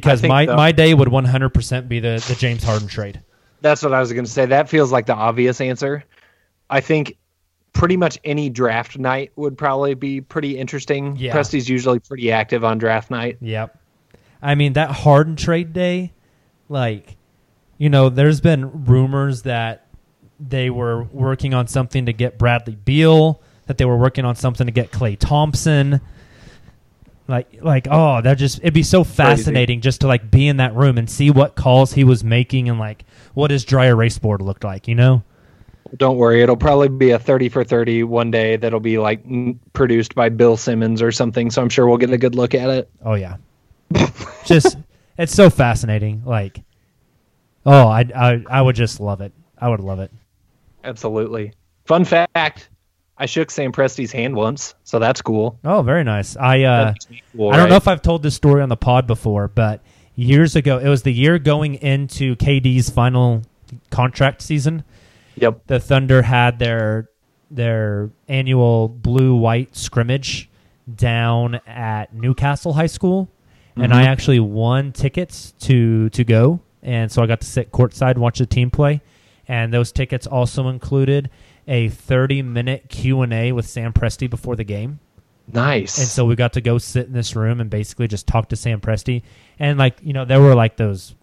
because my, the- my day would 100% be the, the James Harden trade. That's what I was going to say. That feels like the obvious answer. I think pretty much any draft night would probably be pretty interesting. Yeah. Presti's usually pretty active on draft night. Yep. I mean, that Harden trade day, like, you know, there's been rumors that they were working on something to get Bradley Beal, that they were working on something to get Klay Thompson. Like, like, oh, that just it'd be so fascinating just to like be in that room and see what calls he was making and like what his dry erase board looked like, you know? Don't worry, it'll probably be a 30 for 30 one day that'll be like produced by Bill Simmons or something. So I'm sure we'll get a good look at it. Oh yeah, [LAUGHS] just it's so fascinating. Like, oh, I, I I would just love it. I would love it. Absolutely. Fun fact I shook Sam Presti's hand once, so that's cool. Oh, very nice. I uh, That makes me cool, I don't know if I've told this story on the pod before, but years ago, it was the year going into KD's final contract season. Yep. The Thunder had their their annual blue white scrimmage down at Newcastle High School, and I Mhm. actually won tickets to to go, and so I got to sit courtside and watch the team play. and those tickets also included a 30 minute Q&A with Sam Presti before the game. Nice. And so we got to go sit in this room and basically just talk to Sam Presti. And like, you know, there were like those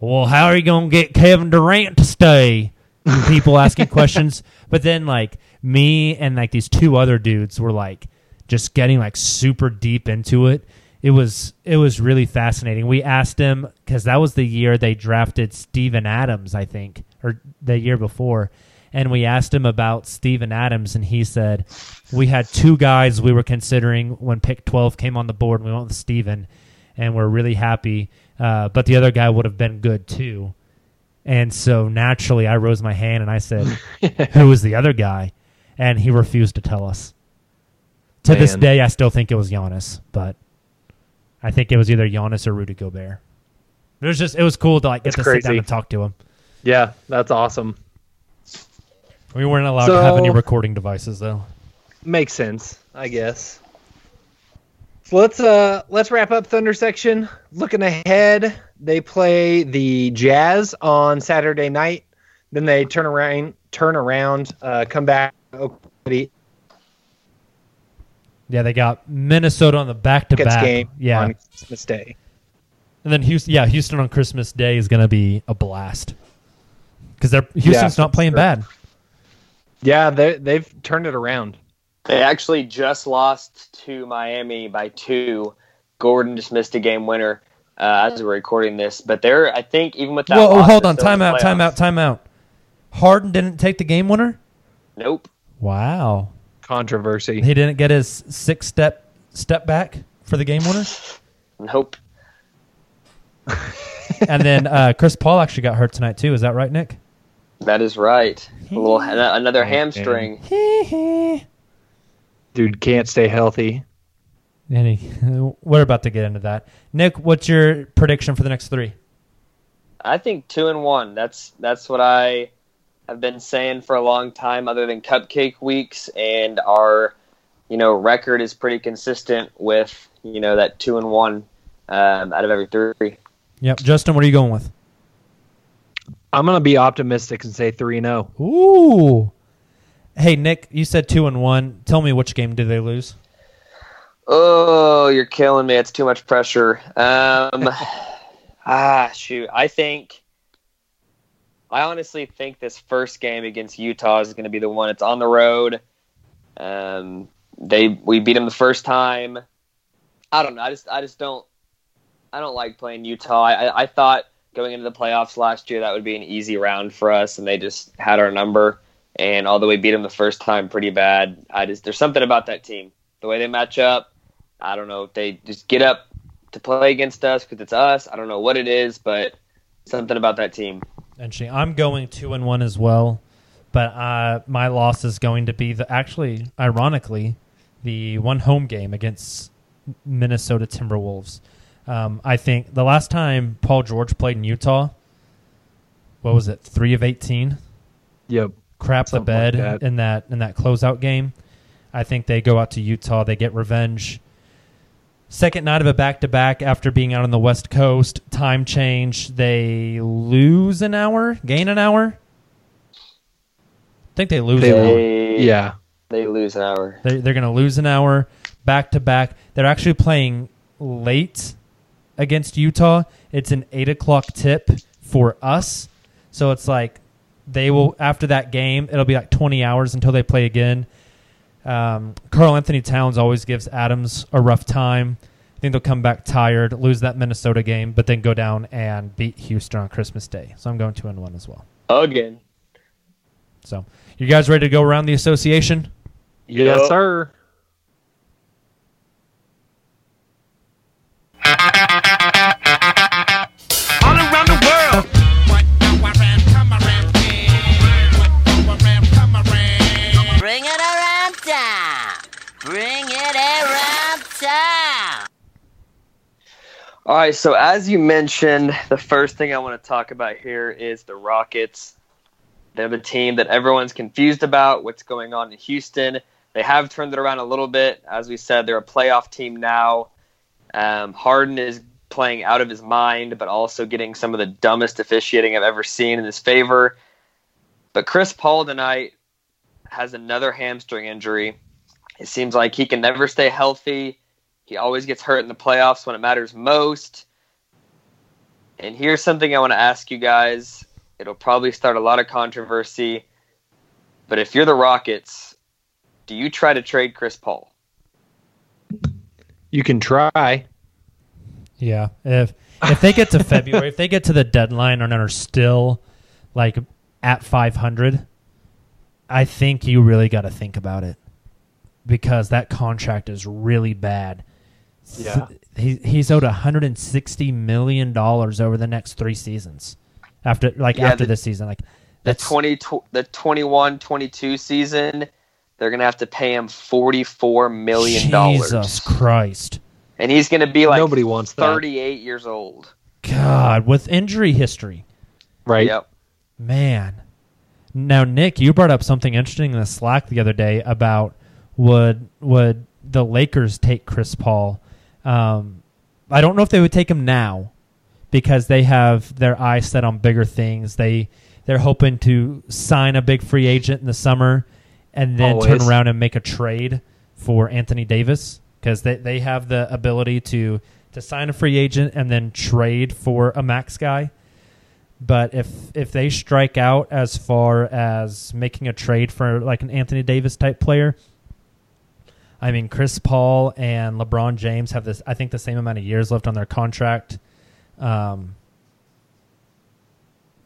well, how are you going to get Kevin Durant to stay? [LAUGHS] People asking questions. But then like me and like these two other dudes were like just getting like super deep into it. It was it was really fascinating. We asked him cuz that was the year they drafted Steven Adams, I think, or the year before. And we asked him about Steven Adams and he said we had two guys we were considering when pick 12 came on the board and we went with Steven and we're really happy. Uh, but the other guy would have been good too. And so naturally, I rose my hand and I said, [LAUGHS] "Who was the other guy?" And he refused to tell us. To this day, I still think it was Giannis, but I think it was either Giannis or Rudy Gobert. It was just it was cool to like get That's to sit down and talk to him. Yeah, that's awesome. We weren't allowed to have any recording devices though. Makes sense, I guess. So let's uh let's wrap up Thunder section. Looking ahead, they play the Jazz on Saturday night. Then they turn around, turn around, uh, come back. Yeah, they got Minnesota on the back to back. game Yeah, on Christmas Day. and then Houston. Yeah, Houston on Christmas Day is going to be a blast because they're Houston's for not playing sure. bad. Yeah, they they've turned it around. They actually just lost to Miami by two. Gordon just missed a game winner uh, as we're recording this, but they're I think even with that. Whoa, oh, loss, hold on, still in the timeout, playoffs. timeout, timeout. Harden didn't take the game winner. Nope. Wow, Controversy. he didn't get his six step step back for the game winner. [SIGHS] Nope. and then uh, Chris Paul actually got hurt tonight too. Is that right, Nick? That is right. A little another hamstring. Dude can't stay healthy. Any, [LAUGHS] we're about to get into that. Nick, what's your prediction for the next three? I think two and one. That's that's what I have been saying for a long time. Other than cupcake weeks, and our you know record is pretty consistent with you know that two and one um, out of every three. Yep, Justin, what are you going with? I'm gonna be optimistic and say three and oh. zero. Ooh. Hey Nick, you said two and one. Tell me which game did they lose? Oh, you're killing me. It's too much pressure. Um, [LAUGHS] ah, shoot. I think. I honestly think this first game against Utah is going to be the one. It's on the road. Um, they we beat them the first time. I don't know. I just I just don't. I don't like playing Utah. I, I, I thought going into the playoffs last year that would be an easy round for us, and they just had our number. And although we beat them the first time pretty bad, I just there's something about that team. The way they match up, I don't know if they just get up to play against us because it's us. I don't know what it is, but something about that team. Interesting. I'm going two and one as well, but uh, my loss is going to be the actually, ironically, the one home game against Minnesota Timberwolves. Um, I think the last time Paul George played in Utah, what was it? Three of eighteen. Yep. Crap the Something like bed that. in that in that closeout game. I think they go out to Utah. They get revenge. Second night of a back to back after being out on the West Coast. Time change. They lose an hour, gain an hour. I think they lose They an hour. They, Yeah. they lose an hour. They, they're going to lose an hour back to back. They're actually playing late against Utah. It's an eight o'clock tip for us. So it's like they will after that game. It'll be like twenty hours until they play again. Um, Karl-Anthony Towns always gives Adams a rough time. I think they'll come back tired, lose that Minnesota game, but then go down and beat Houston on Christmas Day. So I'm going two and one as well. Again. So you guys ready to go around the association? Yes, Yep. sir. All right, so as you mentioned, the first thing I want to talk about here is the Rockets. They're the team that everyone's confused about what's going on in Houston. They have turned it around a little bit. As we said, they're a playoff team now. Um, Harden is playing out of his mind, but also getting some of the dumbest officiating I've ever seen in his favor. But Chris Paul tonight has another hamstring injury. It seems like he can never stay healthy. He always gets hurt in the playoffs when it matters most. And here's something I want to ask you guys. It'll probably start a lot of controversy. But if you're the Rockets, do you try to trade Chris Paul? You can try. Yeah, if if they get to [LAUGHS] February, if they get to the deadline and are still like at 500, I think you really got to think about it because that contract is really bad. Yeah. he he's owed 160 million dollars over the next three seasons after like Yeah, after the- this season. Like The 20 tw- the 21 22 season, they're going to have to pay him 44 million dollars. Jesus Christ. And he's going to be like Nobody wants that. 38 years old. God, with injury history. Right. Yep. Man. Now, Nick, you brought up something interesting in the Slack the other day about would would the Lakers take Chris Paul? Um, I don't know if they would take him now because they have their eyes set on bigger things. They they're hoping to sign a big free agent in the summer and then turn around and make a trade for Anthony Davis because they, they have the ability to to sign a free agent and then trade for a max guy. But if if they strike out as far as making a trade for like an Anthony Davis type player, I mean Chris Paul and LeBron James have this I think the same amount of years left on their contract. Um,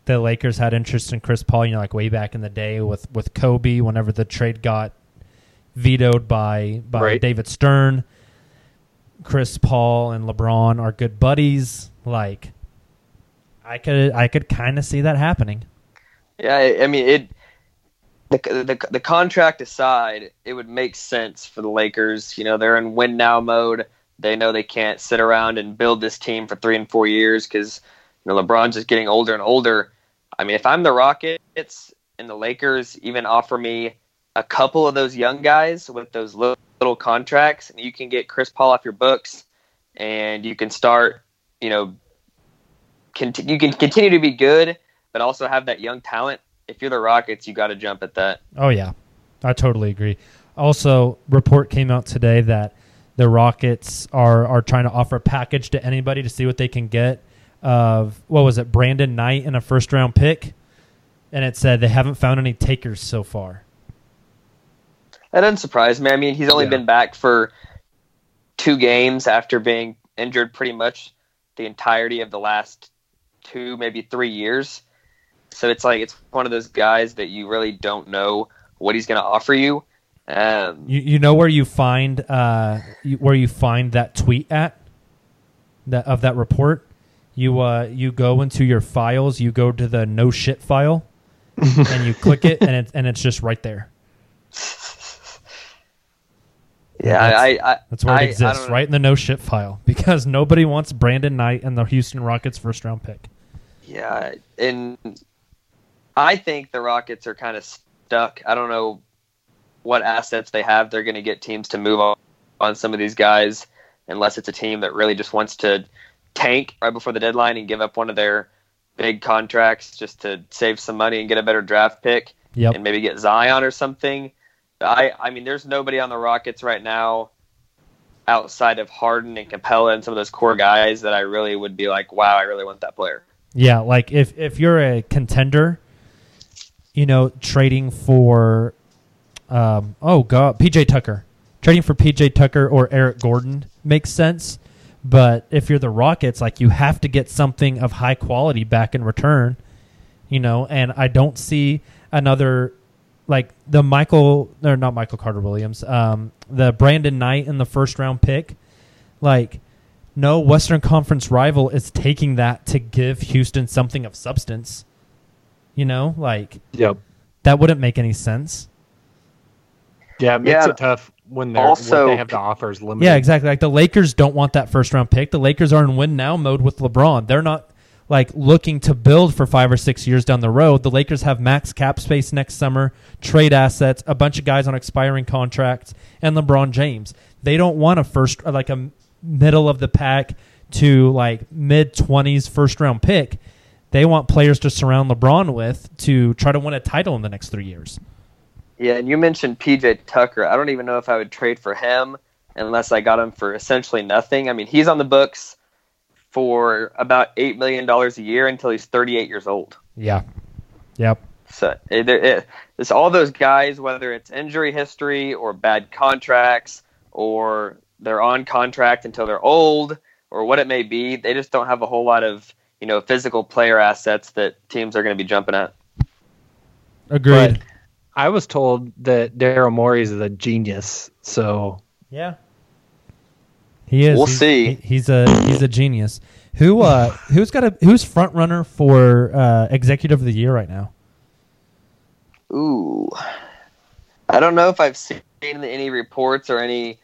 the Lakers had interest in Chris Paul, you know, like way back in the day with with Kobe. Whenever the trade got vetoed by by Right. David Stern, Chris Paul and LeBron are good buddies. Like, I could I could kind of see that happening. Yeah, I, I mean it. The, the the contract aside, it would make sense for the Lakers. You know, they're in win now mode. They know they can't sit around and build this team for three and four years because you know LeBron's just getting older and older. I mean, if I'm the Rockets and the Lakers even offer me a couple of those young guys with those little, little contracts, and you can get Chris Paul off your books, and you can start, you know, you can continue to be good, but also have that young talent. If you're the Rockets, you got to jump at that. Oh yeah, I totally agree. Also, report came out today that the Rockets are are trying to offer a package to anybody to see what they can get of what was it, Brandon Knight in a first round pick, and it said they haven't found any takers so far. That doesn't surprise me. I mean, he's only Yeah. been back for two games after being injured pretty much the entirety of the last two, maybe three years. So it's like it's one of those guys that you really don't know what he's going to offer you. Um, You you know where you find uh you, where you find that tweet at that of that report. You uh you go into your files. You go to the no shit file, [LAUGHS] and you click it, and it and it's just right there. [LAUGHS] yeah, that's, I, I that's where I- I it exists, don't right in the no shit file, [LAUGHS] because nobody wants Brandon Knight and the Houston Rockets first round pick. Yeah, and I think the Rockets are kind of stuck. I don't know what assets they have. They're going to get teams to move on, on some of these guys, unless it's a team that really just wants to tank right before the deadline and give up one of their big contracts just to save some money and get a better draft pick Yep. and maybe get Zion or something. I, I mean, there's nobody on the Rockets right now outside of Harden and Capela and some of those core guys that I really would be like, wow, I really want that player. Yeah, like if if you're a contender, you know, trading for, um, oh god, PJ Tucker, trading for PJ Tucker or Eric Gordon makes sense. But if you're the Rockets, like you have to get something of high quality back in return, you know. And I don't see another like the Michael or not Michael Carter Williams, um, the Brandon Knight in the first round pick, like no Western Conference rival is taking that to give Houston something of substance. You know, like Yep. that wouldn't make any sense. Yeah, it makes Yeah. it tough when they're Also- what they have to offer is limited. Yeah, exactly. Like the Lakers don't want that first round pick. The Lakers are in win now mode with LeBron. They're not like looking to build for five or six years down the road. The Lakers have max cap space next summer, trade assets, a bunch of guys on expiring contracts, and LeBron James. They don't want a first like a middle of the pack to like mid 20s first round pick. They want players to surround LeBron with to try to win a title in the next 3 years. Yeah, and you mentioned PJ Tucker. I don't even know if I would trade for him unless I got him for essentially nothing. I mean, he's on the books for about $8 million a year until he's 38 years old. Yeah. Yep. So eh, it, it, eh, it's all those guys, whether it's injury history or bad contracts or they're on contract until they're old or what it may be. They just don't have a whole lot of you know physical player assets that teams are going to be jumping at. Agreed. But I was told that Daryl Morey is a genius. So Yeah. He is. We'll He's- see. he- he's a he's a genius. Who uh [LAUGHS] who's got a who's front runner for uh executive of the year right now? Ooh, I don't know if I've seen any reports or any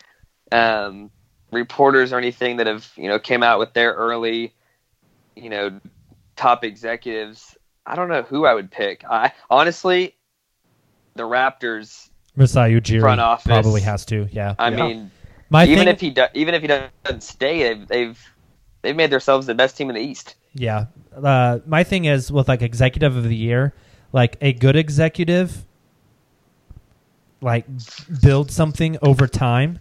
um, reporters or anything that have you know came out with their early, you know, top executives. I don't know who I would pick. I honestly, the Raptors Masai Ujiri front office probably has to. Yeah. I Yeah. mean, My even thing- if he do, even if he doesn't stay, they've they've they've made themselves the best team in the East. Yeah. Uh, my thing is with like executive of the year, like a good executive, like build something over time.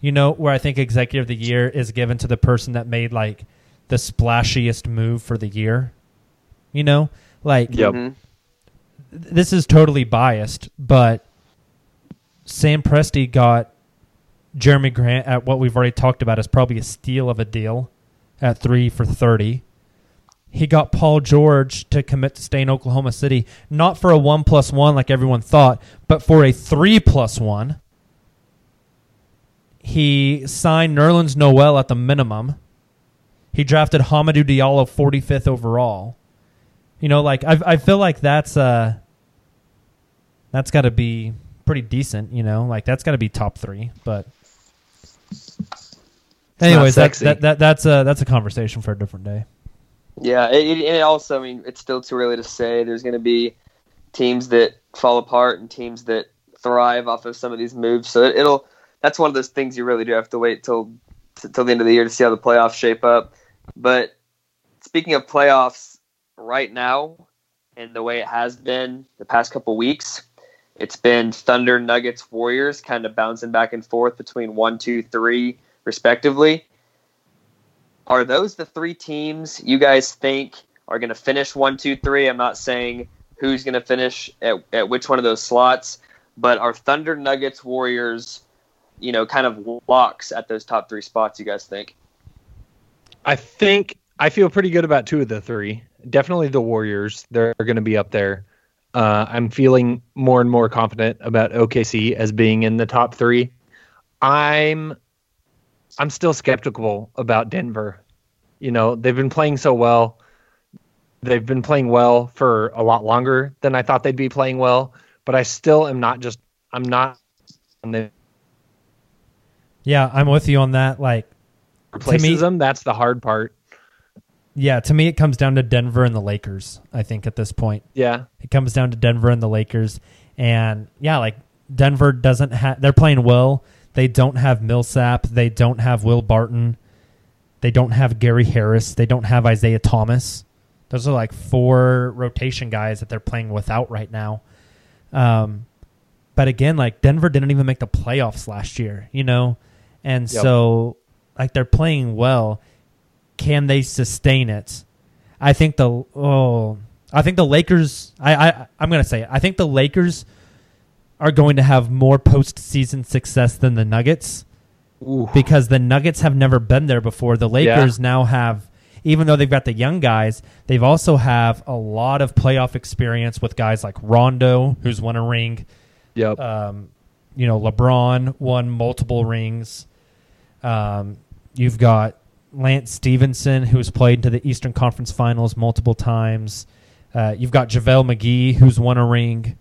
You know, where I think executive of the year is given to the person that made like the splashiest move for the year. You know, like Yep. Mhm. this is totally biased, but Sam Presti got Jerami Grant at what we've already talked about is probably a steal of a deal at three for thirty. He got Paul George to commit to stay in Oklahoma City, not for a one plus one like everyone thought, but for a three plus one. He signed Nerlens Noel at the minimum. He drafted Hamidou Diallo 45th overall. You know, like I I feel like that's uh that's got to be pretty decent, you know? Like that's got to be top 3, but Anyways, that, that, that that's a that's a conversation for a different day. Yeah, it, it, and it also, I mean, it's still too early to say. There's going to be teams that fall apart and teams that thrive off of some of these moves. So it, it'll. That's one of those things you really do have to wait till till the end of the year to see how the playoffs shape up. But speaking of playoffs, right now, and the way it has been the past couple weeks, it's been Thunder, Nuggets, Warriors, kind of bouncing back and forth between one, two, three, respectively. Are those the three teams you guys think are going to finish one, two, three? I'm not saying who's going to finish at, at which one of those slots, but are Thunder, Nuggets, Warriors, you know, kind of locks at those top three spots? You guys think? I think I feel pretty good about two of the three. Definitely the Warriors. They're going to be up there. Uh, I'm feeling more and more confident about OKC as being in the top three. I'm I'm still skeptical about Denver. You know, they've been playing so well. They've been playing well for a lot longer than I thought they'd be playing well, but I still am not just I'm not Yeah, I'm with you on that. Like replaces them. That's the hard part. Yeah, to me, it comes down to Denver and the Lakers. I think at this point, Yeah. it comes down to Denver and the Lakers, and yeah, like Denver doesn't have. They're playing well. They don't have Millsap. They don't have Will Barton. They don't have Gary Harris. They don't have Isaiah Thomas. Those are like four rotation guys that they're playing without right now. Um, but again, like Denver didn't even make the playoffs last year, you know, and Yep. so like they're playing well. Can they sustain it? I think the oh, I think the Lakers. I, I I'm gonna say it. I think the Lakers are going to have more postseason success than the Nuggets because the Nuggets have never been there before. The Lakers now have, even though they've got the young guys, they've also have a lot of playoff experience with guys like Rondo, who's won a ring. Yep. Um, you know, LeBron won multiple rings. Um, you've got Lance Stephenson, who's played to the Eastern Conference Finals multiple times. Uh, you've got JaVale McGee, who's won a ring.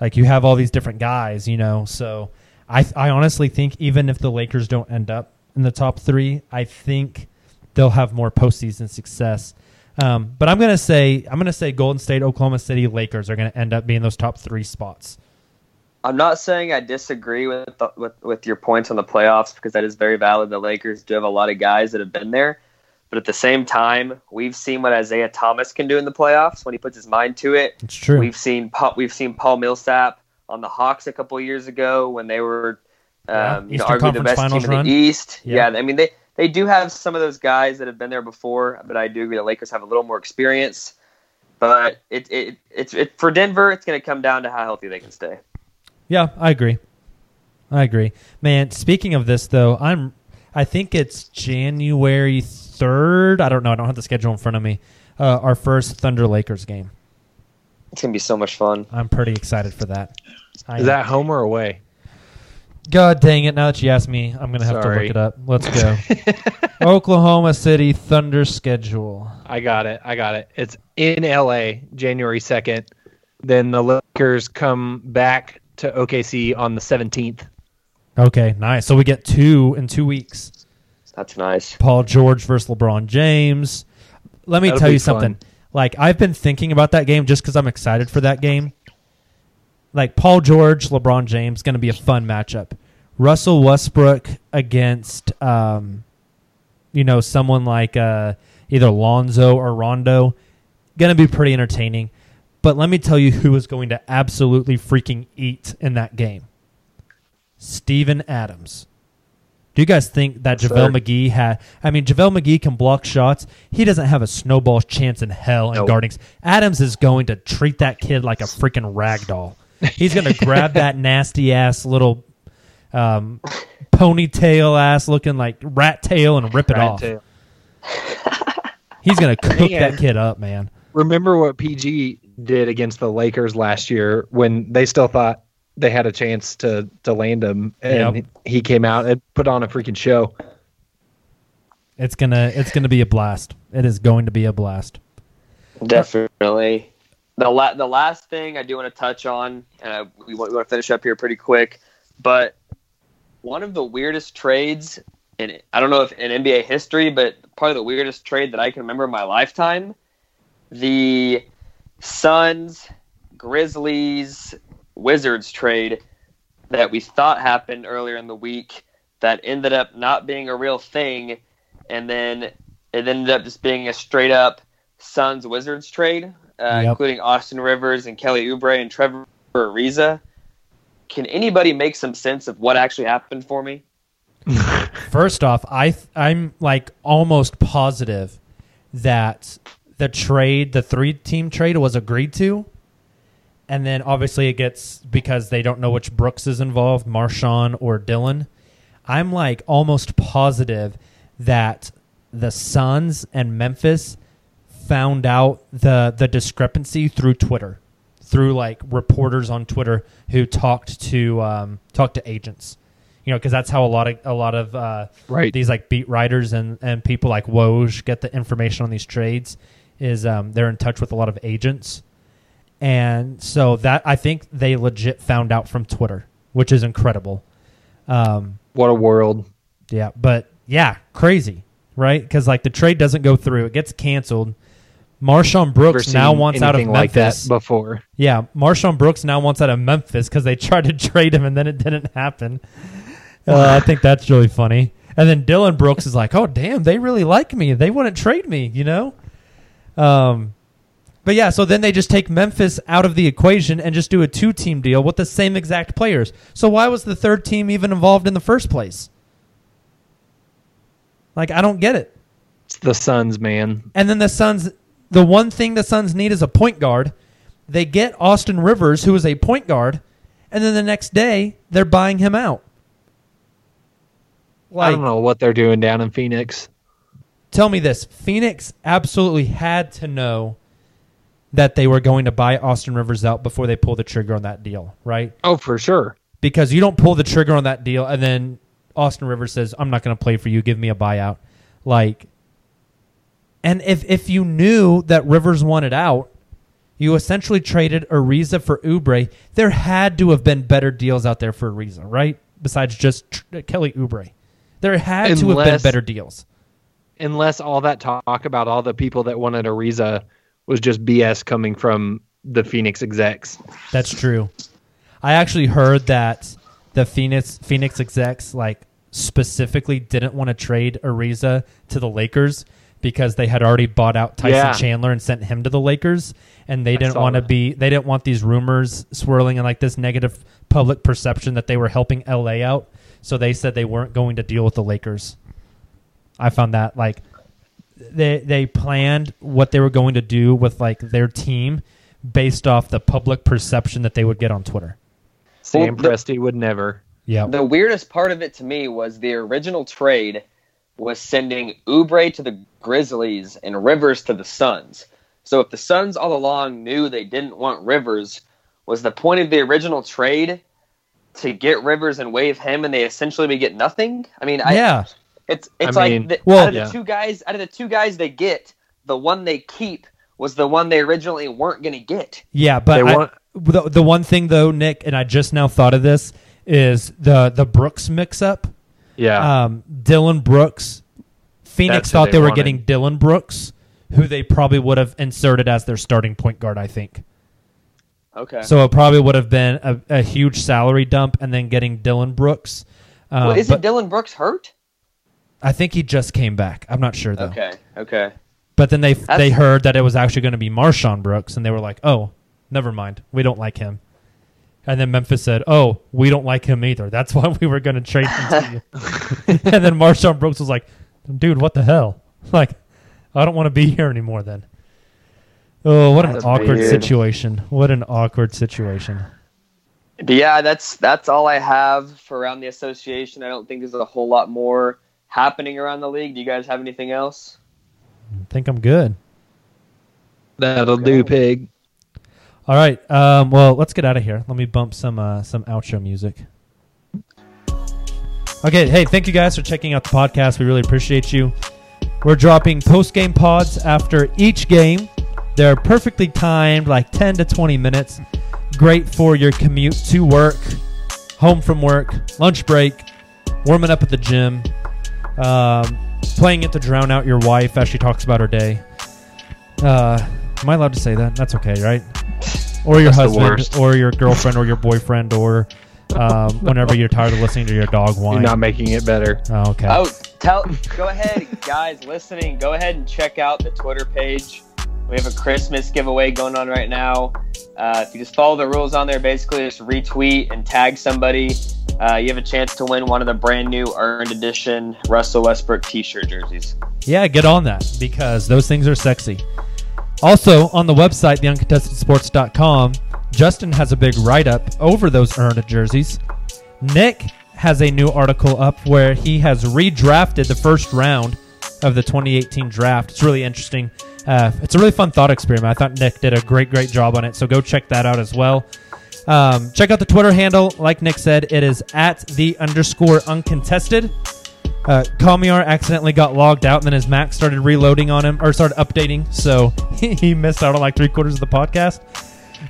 Like you have all these different guys, you know. So I, I honestly think even if the Lakers don't end up in the top three, I think they'll have more postseason success. Um, but I'm gonna say I'm gonna say Golden State, Oklahoma City, Lakers are gonna end up being those top three spots. I'm not saying I disagree with, the, with with your points on the playoffs because that is very valid. The Lakers do have a lot of guys that have been there, But at the same time, we've seen what Isaiah Thomas can do in the playoffs when he puts his mind to it. It's true. We've seen we've seen Paul Millsap on the Hawks a couple years ago when they were, Yeah, um, you know, arguably the best team in run. the East. Yeah. Yeah. I mean they they do have some of those guys that have been there before, but I do agree the Lakers have a little more experience. But it it it's it, for Denver, it's going to come down to how healthy they can stay. Yeah, I agree. I agree. Man, speaking of this though, I'm I think it's January 3rd. I don't know. I don't have the schedule in front of me. Uh, our first Thunder Lakers game. It's going to be so much fun. I'm pretty excited for that. I Is that home or away? God dang it. Now that you ask me, I'm going to have to look it up. Let's go. [LAUGHS] Oklahoma City Thunder schedule. I got it. I got it. It's in LA, January 2nd. Then the Lakers come back to OKC on the 17th. Okay, nice. So we get two in two weeks. That's nice. Paul George versus LeBron James. Let me That'll tell be you something. Like I've been thinking about that game just because I'm excited for that game. Like Paul George, LeBron James, going to be a fun matchup. Russell Westbrook against, um, you know, someone like uh, either Lonzo or Rondo, going to be pretty entertaining. But let me tell you who is going to absolutely freaking eat in that game. Steven Adams. Do you guys think that Yes, JaVale. McGee had? I mean, JaVale McGee can block shots. He doesn't have a snowball chance in hell in Nope. guarding. Adams is going to treat that kid like a freaking rag doll. He's going to grab [LAUGHS] that nasty ass little um, ponytail ass looking like rat tail and rip it Rat off. He's going [LAUGHS] to cook Man. that kid up, man. Remember what PG did against the Lakers last year when they still thought they had a chance to to land him, and Yep. he came out and put on a freaking show. It's gonna it's gonna be a blast. It is going to be a blast. Definitely. The la- the last thing I do want to touch on, and I, we, want, we want to finish up here pretty quick, but one of the weirdest trades in I don't know if in NBA history, but probably the weirdest trade that I can remember in my lifetime. The Suns, Grizzlies, Wizards trade that we thought happened earlier in the week that ended up not being a real thing, and then it ended up just being a straight up Suns Wizards trade, uh, Yep. including Austin Rivers and Kelly Oubre and Trevor Ariza. Can anybody make some sense of what actually happened for me? [LAUGHS] First off, I th- I'm like almost positive that the trade, the three team trade, was agreed to, and then obviously it gets because they don't know which Brooks is involved, MarShon or Dillon. I'm like almost positive that the Suns and Memphis found out the the discrepancy through Twitter, through like reporters on Twitter who talked to um, talked to agents. You know, because that's how a lot of a lot of uh, Right. these like beat writers and and people like Woj get the information on these trades. Is um, they're in touch with a lot of agents, and so that I think they legit found out from Twitter, which is incredible. Um, What a world! yeah, but yeah, crazy, right? Because like the trade doesn't go through, it gets canceled. MarShon Brooks now wants out of like that Memphis. before. Yeah, MarShon Brooks now wants out of Memphis because they [LAUGHS] tried to trade him and then it didn't happen. Uh, I think that's really funny. And then Dillon Brooks is like, "Oh damn, they really like me. They wouldn't trade me," you know. Um, but yeah, so then they just take Memphis out of the equation and just do a two-team deal with the same exact players. So why was the third team even involved in the first place? Like, I don't get it. It's the Suns, man. And then the Suns, the one thing the Suns need is a point guard. They get Austin Rivers, who is a point guard, and then the next day they're buying him out. I don't know what they're doing down in Phoenix. Tell me this: Phoenix absolutely had to know that they were going to buy Austin Rivers out before they pull the trigger on that deal, right? Oh, for sure. Because you don't pull the trigger on that deal, and then Austin Rivers says, "I'm not going to play for you. Give me a buyout." Like, and if if you knew that Rivers wanted out, you essentially traded Ariza for Oubre. There had to have been better deals out there for Ariza, right? Besides just tr- Kelly Oubre, there had to have been better deals. Unless all that talk about all the people that wanted Ariza was just BS coming from the Phoenix execs. That's true. I actually heard that the Phoenix Phoenix execs like specifically didn't want to trade Ariza to the Lakers because they had already bought out Tyson Yeah. Chandler and sent him to the Lakers, and they I didn't want to be they didn't want these rumors swirling and like this negative public perception that they were helping LA out. So they said they weren't going to deal with the Lakers. I found that like they they planned what they were going to do with like their team based off the public perception that they would get on Twitter. Sam Well, Presti would never. Yeah. The weirdest part of it to me was the original trade was sending Oubre to the Grizzlies and Rivers to the Suns. So if the Suns all along knew they didn't want Rivers, was the point of the original trade to get Rivers and waive him, and they essentially would get nothing? I mean, I, yeah. It's it's I like mean, the, well- out of the Yeah. two guys, out of the two guys they get, the one they keep was the one they originally weren't going to get. Yeah, but They I- the the one thing though, Nick, and I just now thought of this is the the Brooks mix up. Yeah. Um, Dillon Brooks. Phoenix That's thought they they, were wanted. getting Dillon Brooks, who they probably would have inserted as their starting point guard. I think. Okay. So it probably would have been a, a huge salary dump, and then getting Dillon Brooks. Um, well, isn't but Dillon Brooks hurt? I think he just came back. I'm not sure though. Okay. Okay. But then they That's- they heard that it was actually going to be MarShon Brooks, and they were like, "Oh, never mind, we don't like him." And then Memphis said, "Oh, we don't like him either. That's [LAUGHS] why we were going to trade him to you." [LAUGHS] and then MarShon Brooks was like, "Dude, what the hell? [LAUGHS] Like, I don't want to be here anymore." Then, oh, what an That's awkward weird. situation! What an awkward situation. But yeah, that's that's all I have for around the association. I don't think there's a whole lot more happening around the league. Do you guys have anything else? I think I'm good. That'll do, pig. All right. Um, well, let's get out of here. Let me bump some uh, some outro music. Okay. Hey, thank you guys for checking out the podcast. We really appreciate you. We're dropping post game pods after each game. They're perfectly timed, like 10 to 20 minutes. Great for your commute to work, home from work, lunch break, warming up at the gym, um, playing it to drown out your wife as she talks about her day. Uh, am I allowed to say that? That's okay, right? Or your That's husband, or your girlfriend, or your boyfriend, or um, whenever you're tired of listening to your dog whine. You're not making it better. Oh, okay. Oh, tell go ahead, guys listening. Go ahead and check out the Twitter page. We have a Christmas giveaway going on right now. Uh, if you just follow the rules on there, basically just retweet and tag somebody, uh, you have a chance to win one of the brand new earned edition Russell Westbrook T-shirt jerseys. Yeah, get on that because those things are sexy. Also, on the website, theuncontestedsports.com, Justin has a big write up over those earned jerseys. Nick has a new article up where he has redrafted the first round of the 2018 draft. It's really interesting. Uh, it's a really fun thought experiment. I thought Nick did a great, great job on it. So go check that out as well. Um, check out the Twitter handle. Like Nick said, it is at the underscore uncontested. Uh, Kamiar accidentally got logged out, and then his Mac started reloading on him, or started updating, so [LAUGHS] he missed out on like three quarters of the podcast.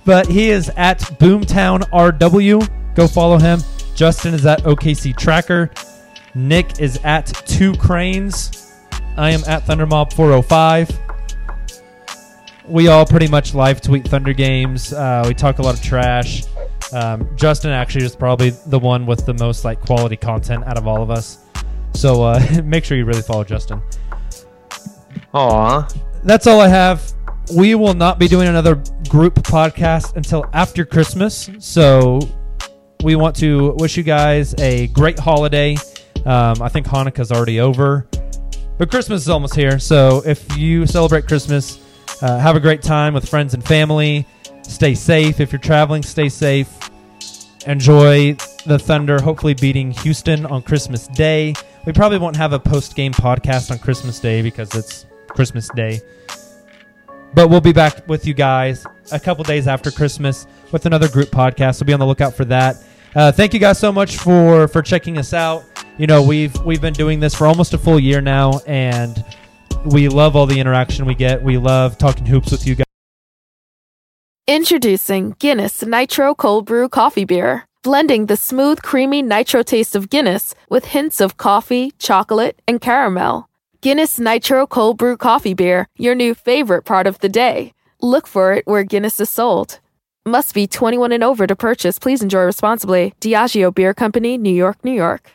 But he is at Boomtown RW. Go follow him. Justin is at OKC Tracker. Nick is at Two Cranes. I am at Thundermob405. We all pretty much live tweet Thunder games. Uh, we talk a lot of trash. Um, Justin actually is probably the one with the most like quality content out of all of us. So uh, [LAUGHS] make sure you really follow Justin. Aw. That's all I have. We will not be doing another group podcast until after Christmas. So we want to wish you guys a great holiday. Um, I think Hanukkah's already over, but Christmas is almost here. So if you celebrate Christmas, uh, have a great time with friends and family. Stay safe. If you're traveling, stay safe. Enjoy the Thunder, hopefully beating Houston on Christmas Day. We probably won't have a post game podcast on Christmas Day because it's Christmas Day. But we'll be back with you guys a couple days after Christmas with another group podcast. So be on the lookout for that. Uh, thank you guys so much for for checking us out. You know we've we've been doing this for almost a full year now, and we love all the interaction we get. We love talking hoops with you guys. Introducing Guinness Nitro Cold Brew Coffee Beer, blending the smooth, creamy nitro taste of Guinness with hints of coffee, chocolate, and caramel. Guinness Nitro Cold Brew Coffee Beer, your new favorite part of the day. Look for it where Guinness is sold. Must be 21 and over to purchase. Please enjoy responsibly. Diageo Beer Company, New York, New York.